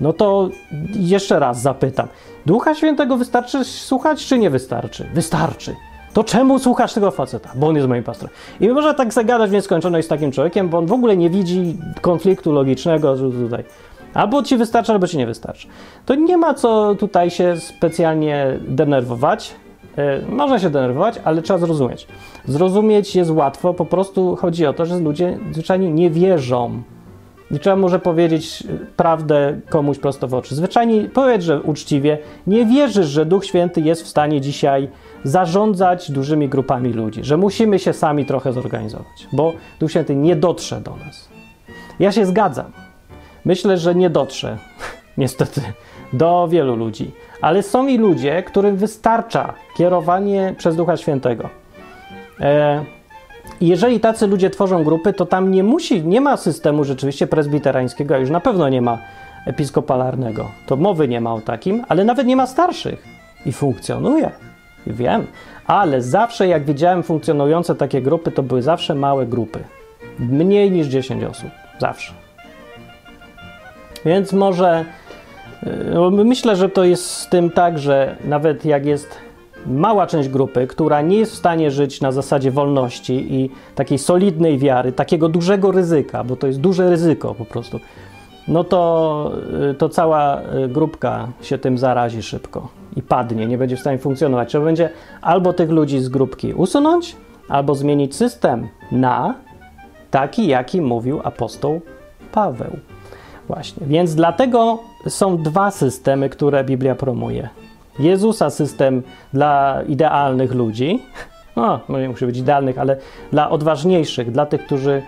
No to jeszcze raz zapytam. Ducha Świętego wystarczy słuchać, czy nie wystarczy? Wystarczy. To czemu słuchasz tego faceta? Bo on jest moim pastorem. I można tak zagadać w nieskończoność z takim człowiekiem, bo on w ogóle nie widzi konfliktu logicznego tutaj. Albo ci wystarczy, albo ci nie wystarczy. To nie ma co tutaj się specjalnie denerwować. E, można się denerwować, ale trzeba zrozumieć. Zrozumieć jest łatwo, po prostu chodzi o to, że ludzie zwyczajnie nie wierzą i trzeba może powiedzieć prawdę komuś prosto w oczy. Zwyczajnie powiedz, że uczciwie nie wierzysz, że Duch Święty jest w stanie dzisiaj zarządzać dużymi grupami ludzi, że musimy się sami trochę zorganizować, bo Duch Święty nie dotrze do nas. Ja się zgadzam. myślę, że nie dotrze, niestety, do wielu ludzi. Ale są i ludzie, którym wystarcza kierowanie przez Ducha Świętego. E, jeżeli tacy ludzie tworzą grupy, to tam nie musi, nie ma systemu rzeczywiście prezbiterańskiego, a już na pewno nie ma episkopalarnego. To mowy nie ma o takim, ale nawet nie ma starszych. I funkcjonuje. Wiem. Ale zawsze, jak widziałem funkcjonujące takie grupy, to były zawsze małe grupy. Mniej niż 10 osób. Zawsze. Więc może no, myślę, że to jest z tym tak, że nawet jak jest mała część grupy, która nie jest w stanie żyć na zasadzie wolności i takiej solidnej wiary, takiego dużego ryzyka, bo to jest duże ryzyko po prostu, no to, y, to cała y, grupka się tym zarazi szybko i padnie, nie będzie w stanie funkcjonować. Trzeba będzie albo tych ludzi z grupki usunąć, albo zmienić system na taki, jaki mówił apostoł Paweł. Właśnie. Więc dlatego są dwa systemy, które Biblia promuje. Jezusa system dla idealnych ludzi, no, nie musi być idealnych, ale dla odważniejszych, dla tych, którzy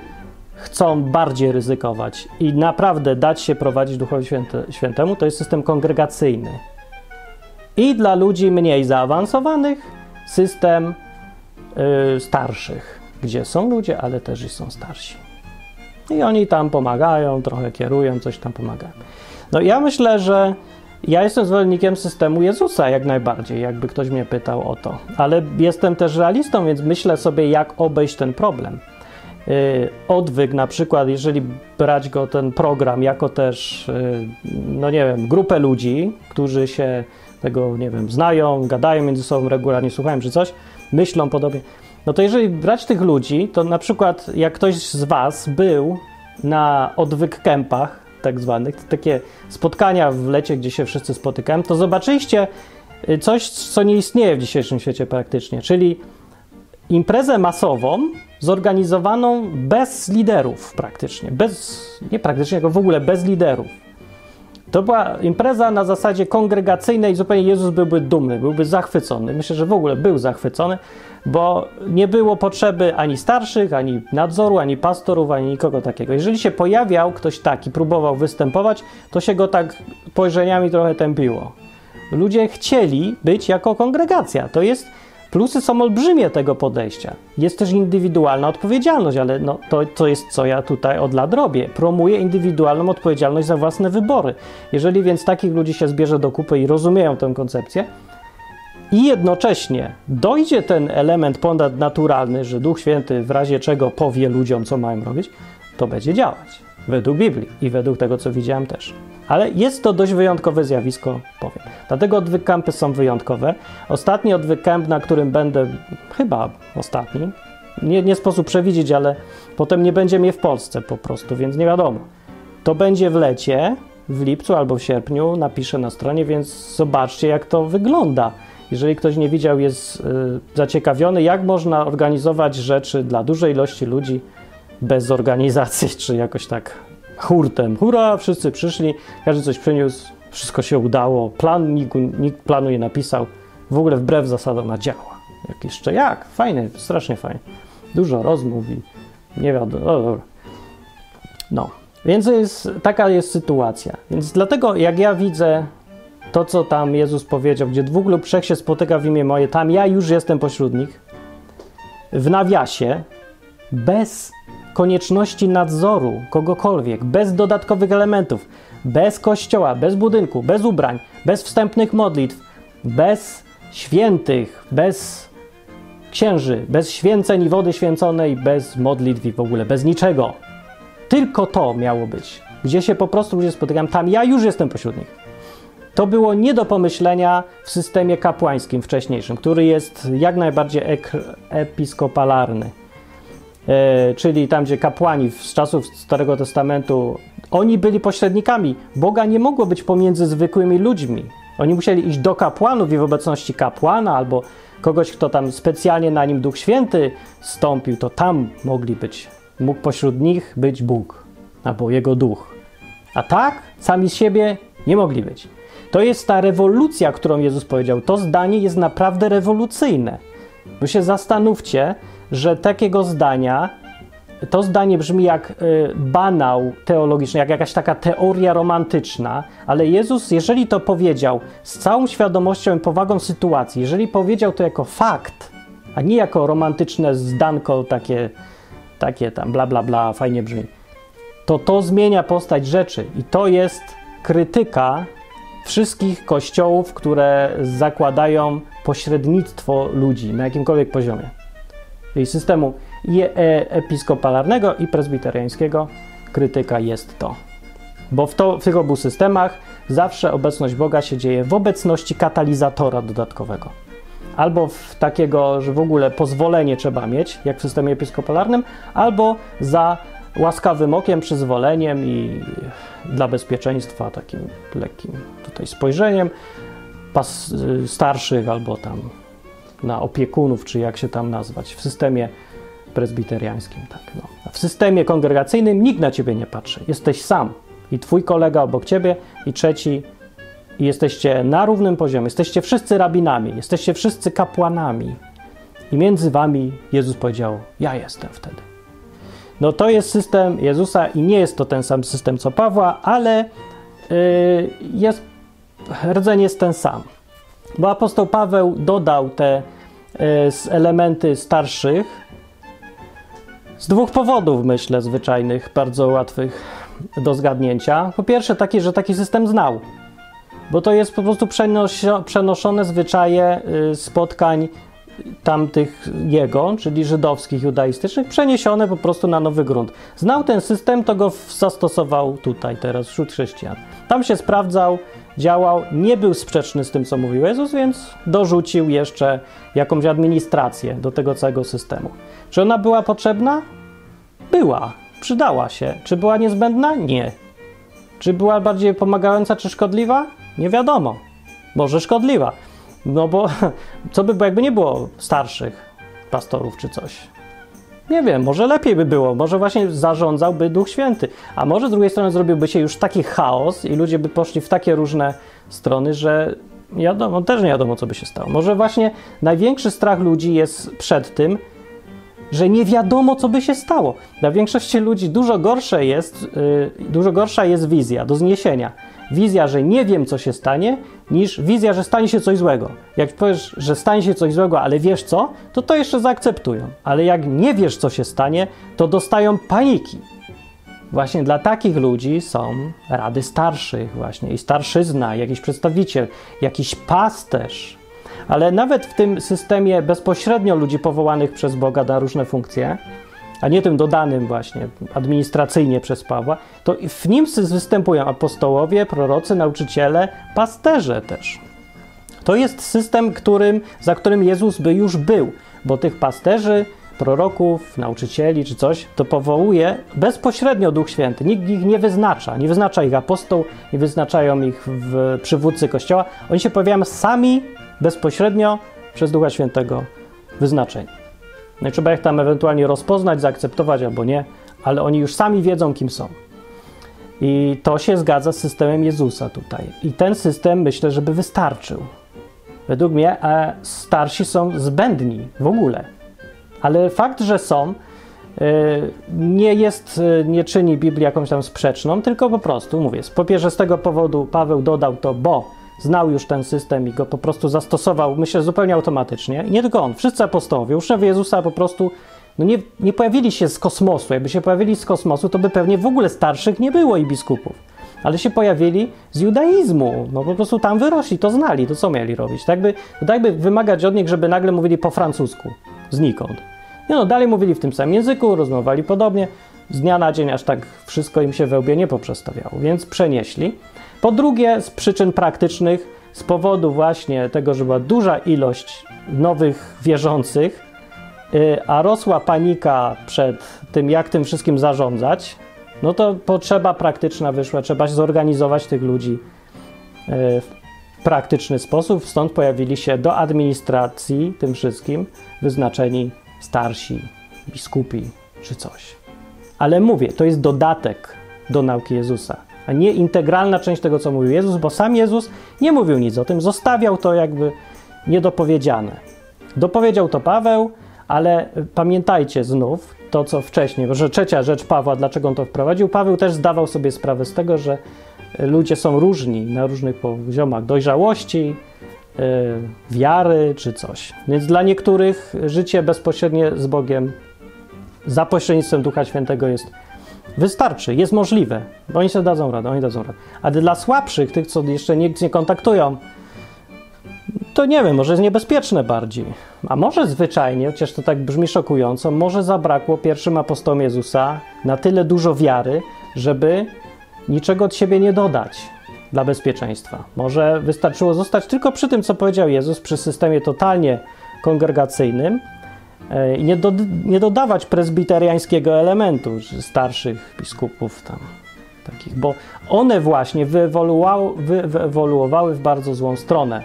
chcą bardziej ryzykować i naprawdę dać się prowadzić Duchowi Świętemu, to jest system kongregacyjny. I dla ludzi mniej zaawansowanych system yy, starszych, gdzie są ludzie, ale też i są starsi. I oni tam pomagają, trochę kierują, coś tam pomagają. No ja myślę, że ja jestem zwolennikiem systemu Jezusa jak najbardziej, jakby ktoś mnie pytał o to. Ale jestem też realistą, więc myślę sobie, jak obejść ten problem. Yy, odwyk na przykład, jeżeli brać go ten program jako też, yy, no nie wiem, grupę ludzi, którzy się tego, nie wiem, znają, gadają między sobą regularnie, słuchają czy coś, myślą podobnie, no to jeżeli brać tych ludzi, to na przykład jak ktoś z Was był na odwyk kempach, tak zwanych, takie spotkania w lecie, gdzie się wszyscy spotykają, to zobaczyliście y, coś, co nie istnieje w dzisiejszym świecie praktycznie, czyli imprezę masową zorganizowaną bez liderów praktycznie, bez, nie praktycznie, tylko w ogóle bez liderów. To była impreza na zasadzie kongregacyjnej, zupełnie Jezus byłby dumny, byłby zachwycony. Myślę, że w ogóle był zachwycony, bo nie było potrzeby ani starszych, ani nadzoru, ani pastorów, ani nikogo takiego. Jeżeli się pojawiał ktoś taki, próbował występować, to się go tak spojrzeniami trochę tępiło. Ludzie chcieli być jako kongregacja. To jest Plusy są olbrzymie tego podejścia. Jest też indywidualna odpowiedzialność, ale no, to, to jest co ja tutaj od lat robię. Promuję indywidualną odpowiedzialność za własne wybory. Jeżeli więc takich ludzi się zbierze do kupy i rozumieją tę koncepcję, i jednocześnie dojdzie ten element ponadnaturalny, że Duch Święty w razie czego powie ludziom, co mają robić, to będzie działać. Według Biblii i według tego, co widziałem też. Ale jest to dość wyjątkowe zjawisko, powiem. Dlatego odwykampy są wyjątkowe. Ostatni odwykamp, na którym będę, chyba ostatni, nie, nie sposób przewidzieć, ale potem nie będzie mnie w Polsce po prostu, więc nie wiadomo. To będzie w lecie, w lipcu albo w sierpniu, napiszę na stronie, więc zobaczcie, jak to wygląda. Jeżeli ktoś nie widział, jest y, zaciekawiony, jak można organizować rzeczy dla dużej ilości ludzi bez organizacji, czy jakoś tak hurtem. Hurra, wszyscy przyszli, każdy coś przyniósł, wszystko się udało, plan, nikt, nikt planu nie napisał, w ogóle wbrew zasadom na działa. Jak jeszcze jak? Fajne, strasznie fajnie. Dużo rozmów i nie wiadomo. No, no. Więc jest, taka jest sytuacja. Więc dlatego jak ja widzę to, co tam Jezus powiedział, gdzie dwóch lub trzech się spotyka w imię moje, tam ja już jestem pośród nich, w nawiasie, bez konieczności nadzoru kogokolwiek, bez dodatkowych elementów, bez kościoła, bez budynku, bez ubrań, bez wstępnych modlitw, bez świętych, bez księży, bez święceń i wody święconej, bez modlitw i w ogóle bez niczego. Tylko to miało być. Gdzie się po prostu ludzie spotykają, tam ja już jestem pośród nich. To było nie do pomyślenia w systemie kapłańskim wcześniejszym, który jest jak najbardziej episkopalarny. E, czyli tam, gdzie kapłani z czasów Starego Testamentu, oni byli pośrednikami. Boga nie mogło być pomiędzy zwykłymi ludźmi. Oni musieli iść do kapłanów i w obecności kapłana albo kogoś, kto tam specjalnie na nim Duch Święty stąpił, to tam mogli być. Mógł pośród nich być Bóg albo Jego Duch. A tak sami z siebie nie mogli być. To jest ta rewolucja, którą Jezus powiedział. To zdanie jest naprawdę rewolucyjne. Wy się zastanówcie, że takiego zdania to zdanie brzmi jak y, banał teologiczny, jak jakaś taka teoria romantyczna, ale Jezus, jeżeli to powiedział z całą świadomością i powagą sytuacji, jeżeli powiedział to jako fakt, a nie jako romantyczne zdanko takie, takie tam bla bla bla, fajnie brzmi, to to zmienia postać rzeczy i to jest krytyka wszystkich kościołów, które zakładają pośrednictwo ludzi na jakimkolwiek poziomie. Systemu e, episkopalarnego i prezbiteriańskiego krytyka jest to. Bo w, to, w tych obu systemach zawsze obecność Boga się dzieje w obecności katalizatora dodatkowego. Albo w takiego, że w ogóle pozwolenie trzeba mieć, jak w systemie episkopalarnym, albo za łaskawym okiem, przyzwoleniem i dla bezpieczeństwa takim lekkim tutaj spojrzeniem pas, y, starszych albo tam na opiekunów, czy jak się tam nazwać, w systemie prezbiteriańskim. Tak, no. W systemie kongregacyjnym nikt na ciebie nie patrzy. Jesteś sam i twój kolega obok ciebie i trzeci i jesteście na równym poziomie. Jesteście wszyscy rabinami, jesteście wszyscy kapłanami. I między wami Jezus powiedział: Ja jestem wtedy. No to jest system Jezusa i nie jest to ten sam system co Pawła, ale yy, jest, rdzeń jest ten sam. Bo apostoł Paweł dodał te yy, elementy starszych z dwóch powodów, myślę, zwyczajnych, bardzo łatwych do zgadnięcia. Po pierwsze, taki, że taki system znał, bo to jest po prostu przenoszone zwyczaje yy, spotkań tamtych jego, czyli żydowskich, judaistycznych, przeniesione po prostu na nowy grunt. Znał ten system, to go zastosował tutaj teraz wśród chrześcijan. Tam się sprawdzał, działał, nie był sprzeczny z tym, co mówił Jezus, więc dorzucił jeszcze jakąś administrację do tego całego systemu. Czy ona była potrzebna? Była, przydała się. Czy była niezbędna? Nie. Czy była bardziej pomagająca czy szkodliwa? Nie wiadomo. Może szkodliwa. No bo co by było, jakby nie było starszych pastorów czy coś? Nie wiem, może lepiej by było, może właśnie zarządzałby Duch Święty, a może z drugiej strony zrobiłby się już taki chaos i ludzie by poszli w takie różne strony, że wiadomo, też nie wiadomo, co by się stało. Może właśnie największy strach ludzi jest przed tym, że nie wiadomo, co by się stało. Dla większości ludzi dużo gorsze jest, yy, dużo gorsza jest wizja do zniesienia wizja, że nie wiem, co się stanie, niż wizja, że stanie się coś złego. Jak powiesz, że stanie się coś złego, ale wiesz co, to to jeszcze zaakceptują. Ale jak nie wiesz, co się stanie, to dostają paniki. Właśnie dla takich ludzi są rady starszych, właśnie i starszyzna, jakiś przedstawiciel, jakiś pasterz. Ale nawet w tym systemie bezpośrednio ludzi powołanych przez Boga na różne funkcje, a nie tym dodanym właśnie administracyjnie przez Pawła, to w nim występują apostołowie, prorocy, nauczyciele, pasterze też. To jest system, którym, za którym Jezus by już był, bo tych pasterzy, proroków, nauczycieli czy coś, to powołuje bezpośrednio Duch Święty. Nikt ich nie wyznacza. Nie wyznacza ich apostoł, nie wyznaczają ich w przywódcy Kościoła. Oni się pojawiają sami bezpośrednio przez Ducha Świętego wyznaczeni. No i trzeba ich tam ewentualnie rozpoznać, zaakceptować albo nie, ale oni już sami wiedzą, kim są. I to się zgadza z systemem Jezusa tutaj. I ten system myślę, żeby wystarczył. Według mnie e, starsi są zbędni w ogóle. Ale fakt, że są, e, nie jest, e, nie czyni Biblii jakąś tam sprzeczną, tylko po prostu, mówię, po pierwsze z tego powodu Paweł dodał to, bo znał już ten system i go po prostu zastosował, myślę, zupełnie automatycznie. I nie tylko on, wszyscy apostołowie, uczniowie Jezusa po prostu no nie, nie pojawili się z kosmosu. Jakby się pojawili z kosmosu, to by pewnie w ogóle starszych nie było i biskupów. Ale się pojawili z judaizmu. No po prostu tam wyrośli, to znali, to co mieli robić. Tak by, tak by wymagać od nich, żeby nagle mówili po francusku. Znikąd. Nie no, dalej mówili w tym samym języku, rozmawiali podobnie. Z dnia na dzień aż tak wszystko im się we łbie nie poprzestawiało, więc przenieśli. Po drugie, z przyczyn praktycznych, z powodu właśnie tego, że była duża ilość nowych wierzących, y, a rosła panika przed tym, jak tym wszystkim zarządzać, no to potrzeba praktyczna wyszła, trzeba zorganizować tych ludzi y, w praktyczny sposób. Stąd pojawili się do administracji tym wszystkim wyznaczeni starsi, biskupi czy coś. Ale mówię, to jest dodatek do nauki Jezusa a nie integralna część tego, co mówił Jezus, bo sam Jezus nie mówił nic o tym, zostawiał to jakby niedopowiedziane. Dopowiedział to Paweł, ale pamiętajcie znów, to, co wcześniej, że trzecia rzecz Pawła, dlaczego on to wprowadził, Paweł też zdawał sobie sprawę z tego, że ludzie są różni na różnych poziomach dojrzałości, yy, wiary czy coś. Więc dla niektórych życie bezpośrednie z Bogiem za pośrednictwem Ducha Świętego jest wystarczy, jest możliwe, bo oni sobie dadzą radę, oni dadzą radę. Ale dla słabszych, tych, co jeszcze nikt nie kontaktują, to nie wiem, może jest niebezpieczne bardziej. A może zwyczajnie, chociaż to tak brzmi szokująco, może zabrakło pierwszym apostołom Jezusa na tyle dużo wiary, żeby niczego od siebie nie dodać dla bezpieczeństwa. Może wystarczyło zostać tylko przy tym, co powiedział Jezus, przy systemie totalnie kongregacyjnym nie, do, nie dodawać prezbiteriańskiego elementu starszych biskupów tam takich, bo one właśnie wyewoluowały, wyewoluowały w bardzo złą stronę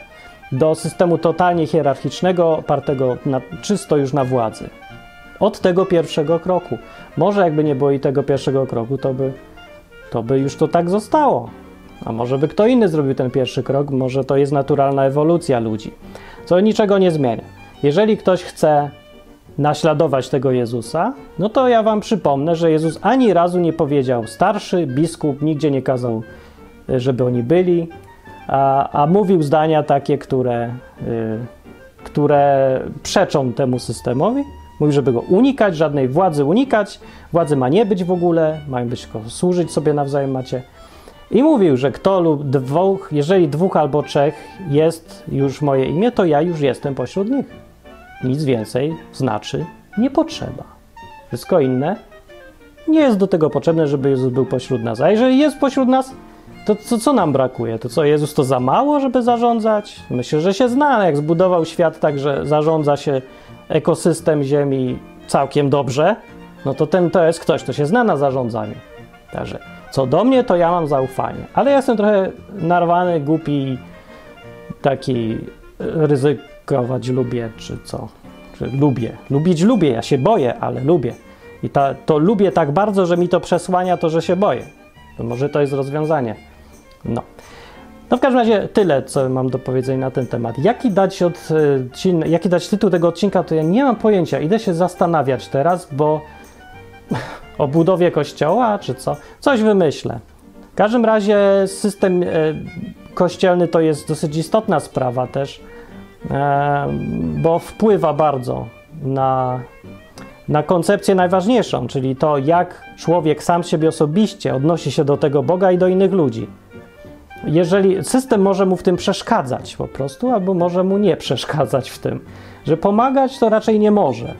do systemu totalnie hierarchicznego, opartego na, czysto już na władzy. Od tego pierwszego kroku. Może jakby nie było i tego pierwszego kroku, to by, to by już to tak zostało. A może by kto inny zrobił ten pierwszy krok, może to jest naturalna ewolucja ludzi, co niczego nie zmienia. Jeżeli ktoś chce naśladować tego Jezusa, no to ja wam przypomnę, że Jezus ani razu nie powiedział starszy, biskup, nigdzie nie kazał, żeby oni byli, a, a mówił zdania takie, które, y, które przeczą temu systemowi. Mówił, żeby go unikać, żadnej władzy unikać, władzy ma nie być w ogóle, mają być tylko służyć sobie nawzajem macie. I mówił, że kto lub dwóch, jeżeli dwóch albo trzech jest już moje imię, to ja już jestem pośród nich. Nic więcej znaczy nie potrzeba. Wszystko inne nie jest do tego potrzebne, żeby Jezus był pośród nas. A jeżeli jest pośród nas, to, to co nam brakuje? To co, Jezus to za mało, żeby zarządzać? Myślę, że się zna, jak zbudował świat tak, że zarządza się ekosystem Ziemi całkiem dobrze, no to ten to jest ktoś, kto się zna na zarządzaniu. Także co do mnie, to ja mam zaufanie. Ale ja jestem trochę narwany, głupi, taki lubię, czy co? Czy lubię. Lubić lubię, ja się boję, ale lubię. I ta, to lubię tak bardzo, że mi to przesłania to, że się boję. To może to jest rozwiązanie. No. No w każdym razie tyle, co mam do powiedzenia na ten temat. Jaki dać, od, e, jaki dać tytuł tego odcinka, to ja nie mam pojęcia. Idę się zastanawiać teraz, bo o budowie kościoła, czy co? Coś wymyślę. W każdym razie system e, kościelny to jest dosyć istotna sprawa też, bo wpływa bardzo na, na koncepcję najważniejszą, czyli to, jak człowiek sam siebie osobiście odnosi się do tego Boga i do innych ludzi jeżeli system może mu w tym przeszkadzać po prostu, albo może mu nie przeszkadzać w tym, że pomagać to raczej nie może.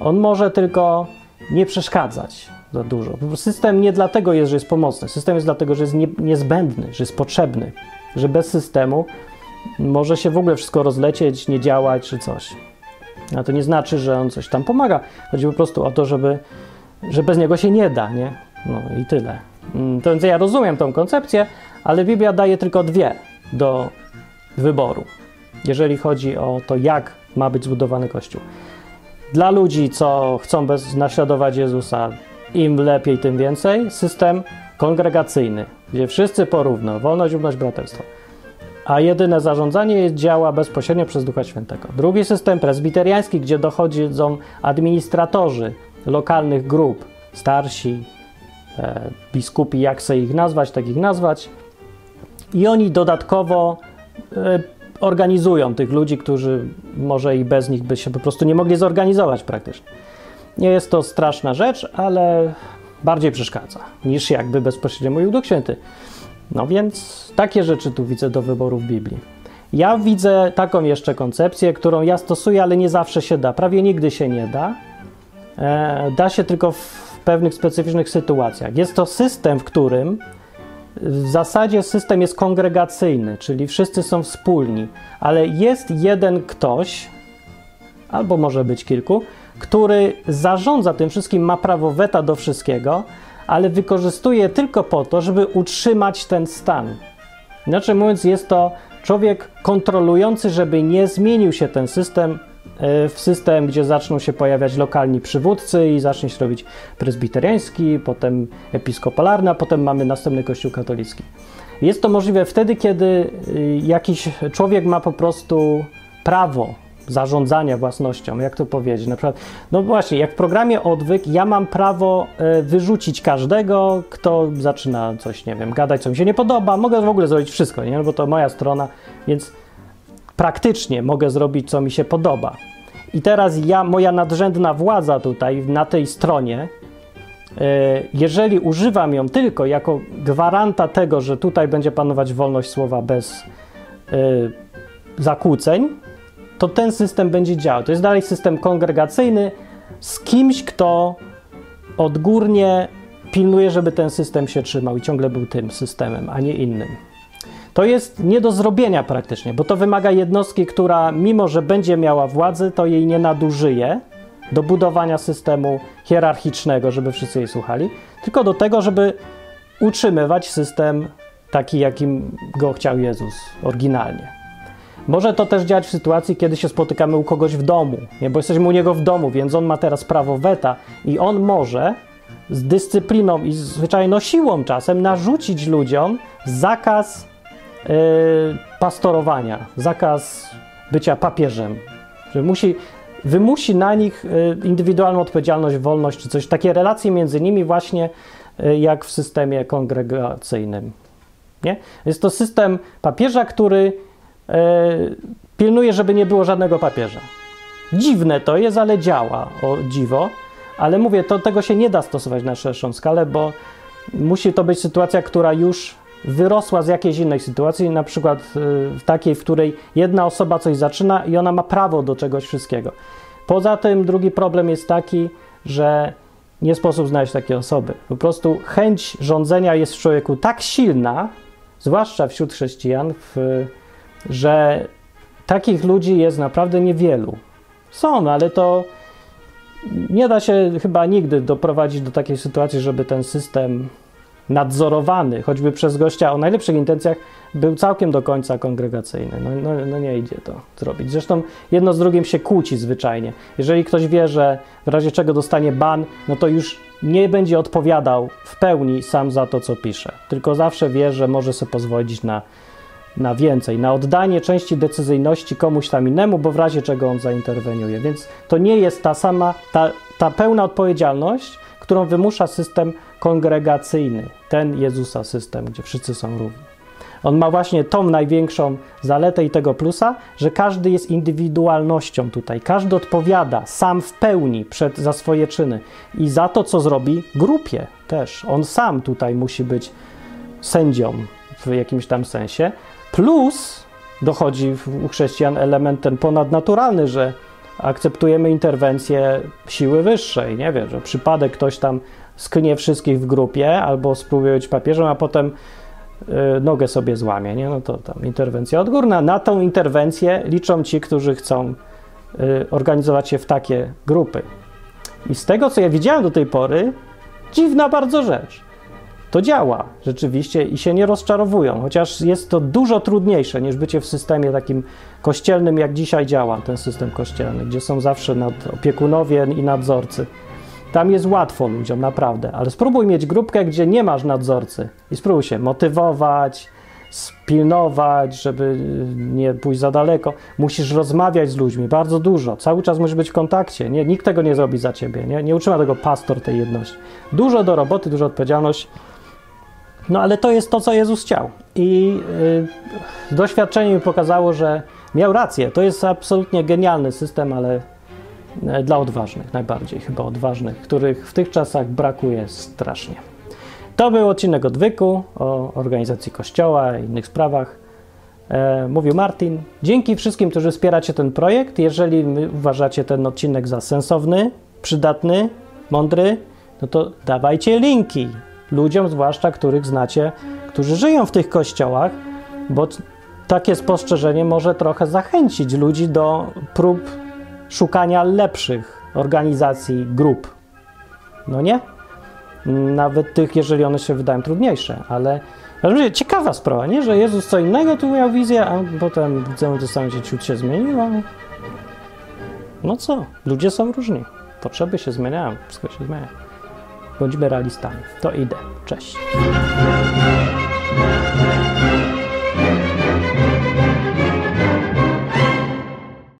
On może tylko nie przeszkadzać za dużo. System nie dlatego jest, że jest pomocny. System jest dlatego, że jest nie, niezbędny, że jest potrzebny, że bez systemu może się w ogóle wszystko rozlecieć, nie działać czy coś. A to nie znaczy, że on coś tam pomaga. Chodzi po prostu o to, żeby, że bez niego się nie da, nie? No i tyle. Mm, to więc ja rozumiem tą koncepcję, ale Biblia daje tylko dwie do wyboru, jeżeli chodzi o to, jak ma być zbudowany Kościół. Dla ludzi, co chcą bez, naśladować Jezusa, im lepiej, tym więcej, system kongregacyjny, gdzie wszyscy porówno, wolność, równość, braterstwo. A jedyne zarządzanie działa bezpośrednio przez Ducha Świętego. Drugi system prezbiteriański, gdzie dochodzą administratorzy lokalnych grup, starsi, e, biskupi, jak sobie ich nazwać, tak ich nazwać, i oni dodatkowo e, organizują tych ludzi, którzy może i bez nich by się po prostu nie mogli zorganizować praktycznie. Nie jest to straszna rzecz, ale bardziej przeszkadza niż jakby bezpośrednio mówił Duch Święty. No więc takie rzeczy tu widzę do wyboru w Biblii. Ja widzę taką jeszcze koncepcję, którą ja stosuję, ale nie zawsze się da. Prawie nigdy się nie da. E, da się tylko w pewnych specyficznych sytuacjach. Jest to system, w którym w zasadzie system jest kongregacyjny, czyli wszyscy są wspólni, ale jest jeden ktoś, albo może być kilku, który zarządza tym wszystkim, ma prawo weta do wszystkiego, ale wykorzystuje tylko po to, żeby utrzymać ten stan. Inaczej mówiąc, jest to człowiek kontrolujący, żeby nie zmienił się ten system E, w system, gdzie zaczną się pojawiać lokalni przywódcy i zacznie się robić prezbiteriański, potem episkopalarny, a potem mamy następny kościół katolicki. Jest to możliwe wtedy, kiedy y, jakiś człowiek ma po prostu prawo zarządzania własnością, jak to powiedzieć? Na przykład, no właśnie, jak w programie odwyk, ja mam prawo y, wyrzucić każdego, kto zaczyna coś, nie wiem, gadać, co mi się nie podoba, mogę w ogóle zrobić wszystko, nie? Bo to moja strona, więc praktycznie mogę zrobić, co mi się podoba. I teraz ja, moja nadrzędna władza tutaj, na tej stronie, e, jeżeli używam ją tylko jako gwaranta tego, że tutaj będzie panować wolność słowa bez e, zakłóceń, to ten system będzie działał. To jest dalej system kongregacyjny z kimś, kto odgórnie pilnuje, żeby ten system się trzymał i ciągle był tym systemem, a nie innym. To jest nie do zrobienia praktycznie, bo to wymaga jednostki, która mimo, że będzie miała władzę, to jej nie nadużyje do budowania systemu hierarchicznego, żeby wszyscy jej słuchali, tylko do tego, żeby utrzymywać system taki, jakim go chciał Jezus oryginalnie. Może to też działać w sytuacji, kiedy się spotykamy u kogoś w domu, nie? bo jesteśmy u niego w domu, więc on ma teraz prawo weta i on może z dyscypliną i zwyczajną siłą czasem narzucić ludziom zakaz yy, pastorowania, zakaz bycia papieżem, że musi, wymusi na nich yy, indywidualną odpowiedzialność, wolność czy coś, takie relacje między nimi właśnie yy, jak w systemie kongregacyjnym. Nie? Jest to system papieża, który pilnuje, żeby nie było żadnego papieża. Dziwne to jest, ale działa, o dziwo. Ale mówię, to tego się nie da stosować na szerszą skalę, bo musi to być sytuacja, która już wyrosła z jakiejś innej sytuacji, na przykład e, w takiej, w której jedna osoba coś zaczyna i ona ma prawo do czegoś wszystkiego. Poza tym drugi problem jest taki, że nie sposób znaleźć takiej osoby. Po prostu chęć rządzenia jest w człowieku tak silna, zwłaszcza wśród chrześcijan, w że takich ludzi jest naprawdę niewielu. Są, no, ale to nie da się chyba nigdy doprowadzić do takiej sytuacji, żeby ten system nadzorowany, choćby przez gościa o najlepszych intencjach, był całkiem do końca kongregacyjny. No, no, no, nie idzie to zrobić. Zresztą jedno z drugim się kłóci zwyczajnie. Jeżeli ktoś wie, że w razie czego dostanie ban, no to już nie będzie odpowiadał w pełni sam za to, co pisze, tylko zawsze wie, że może sobie pozwolić na na więcej, na oddanie części decyzyjności komuś tam innemu, bo w razie czego on zainterweniuje. Więc to nie jest ta sama, ta, ta pełna odpowiedzialność, którą wymusza system kongregacyjny, ten Jezusa system, gdzie wszyscy są równi. On ma właśnie tą największą zaletę i tego plusa, że każdy jest indywidualnością tutaj. Każdy odpowiada sam w pełni przed, za swoje czyny i za to, co zrobi grupie też. On sam tutaj musi być sędzią w jakimś tam sensie, Plus dochodzi u chrześcijan element ten ponadnaturalny, że akceptujemy interwencję siły wyższej. Nie wiem, że przypadek ktoś tam sknie wszystkich w grupie albo spróbuje być papieżem, a potem y, nogę sobie złamie, nie? No to tam interwencja odgórna. Na tą interwencję liczą ci, którzy chcą y, organizować się w takie grupy. I z tego, co ja widziałem do tej pory, dziwna bardzo rzecz to działa rzeczywiście i się nie rozczarowują, chociaż jest to dużo trudniejsze niż bycie w systemie takim kościelnym, jak dzisiaj działa ten system kościelny, gdzie są zawsze opiekunowie i nadzorcy. Tam jest łatwo ludziom, naprawdę, ale spróbuj mieć grupkę, gdzie nie masz nadzorcy i spróbuj się motywować, spilnować, żeby nie pójść za daleko. Musisz rozmawiać z ludźmi bardzo dużo, cały czas musisz być w kontakcie. Nie, nikt tego nie zrobi za ciebie, nie, nie utrzyma tego pastor tej jedności. Dużo do roboty, dużo odpowiedzialność. No ale to jest to, co Jezus chciał. I yy, doświadczenie mi pokazało, że miał rację. To jest absolutnie genialny system, ale y, dla odważnych, najbardziej chyba odważnych, których w tych czasach brakuje strasznie. To był odcinek odwyku o organizacji kościoła i innych sprawach. E, mówił Martin. Dzięki wszystkim, którzy wspieracie ten projekt. Jeżeli uważacie ten odcinek za sensowny, przydatny, mądry, no to dawajcie linki ludziom, zwłaszcza których znacie, którzy żyją w tych kościołach, bo takie spostrzeżenie może trochę zachęcić ludzi do prób szukania lepszych organizacji, grup. No nie? Nawet tych, jeżeli one się wydają trudniejsze, ale ciekawa sprawa, nie? Że Jezus co innego tu miał wizję, a potem widzę, że sam się ciut się zmienił, ale no co? Ludzie są różni. Potrzeby się zmieniają, wszystko się zmienia. Bądźmy realistami. To idę. Cześć.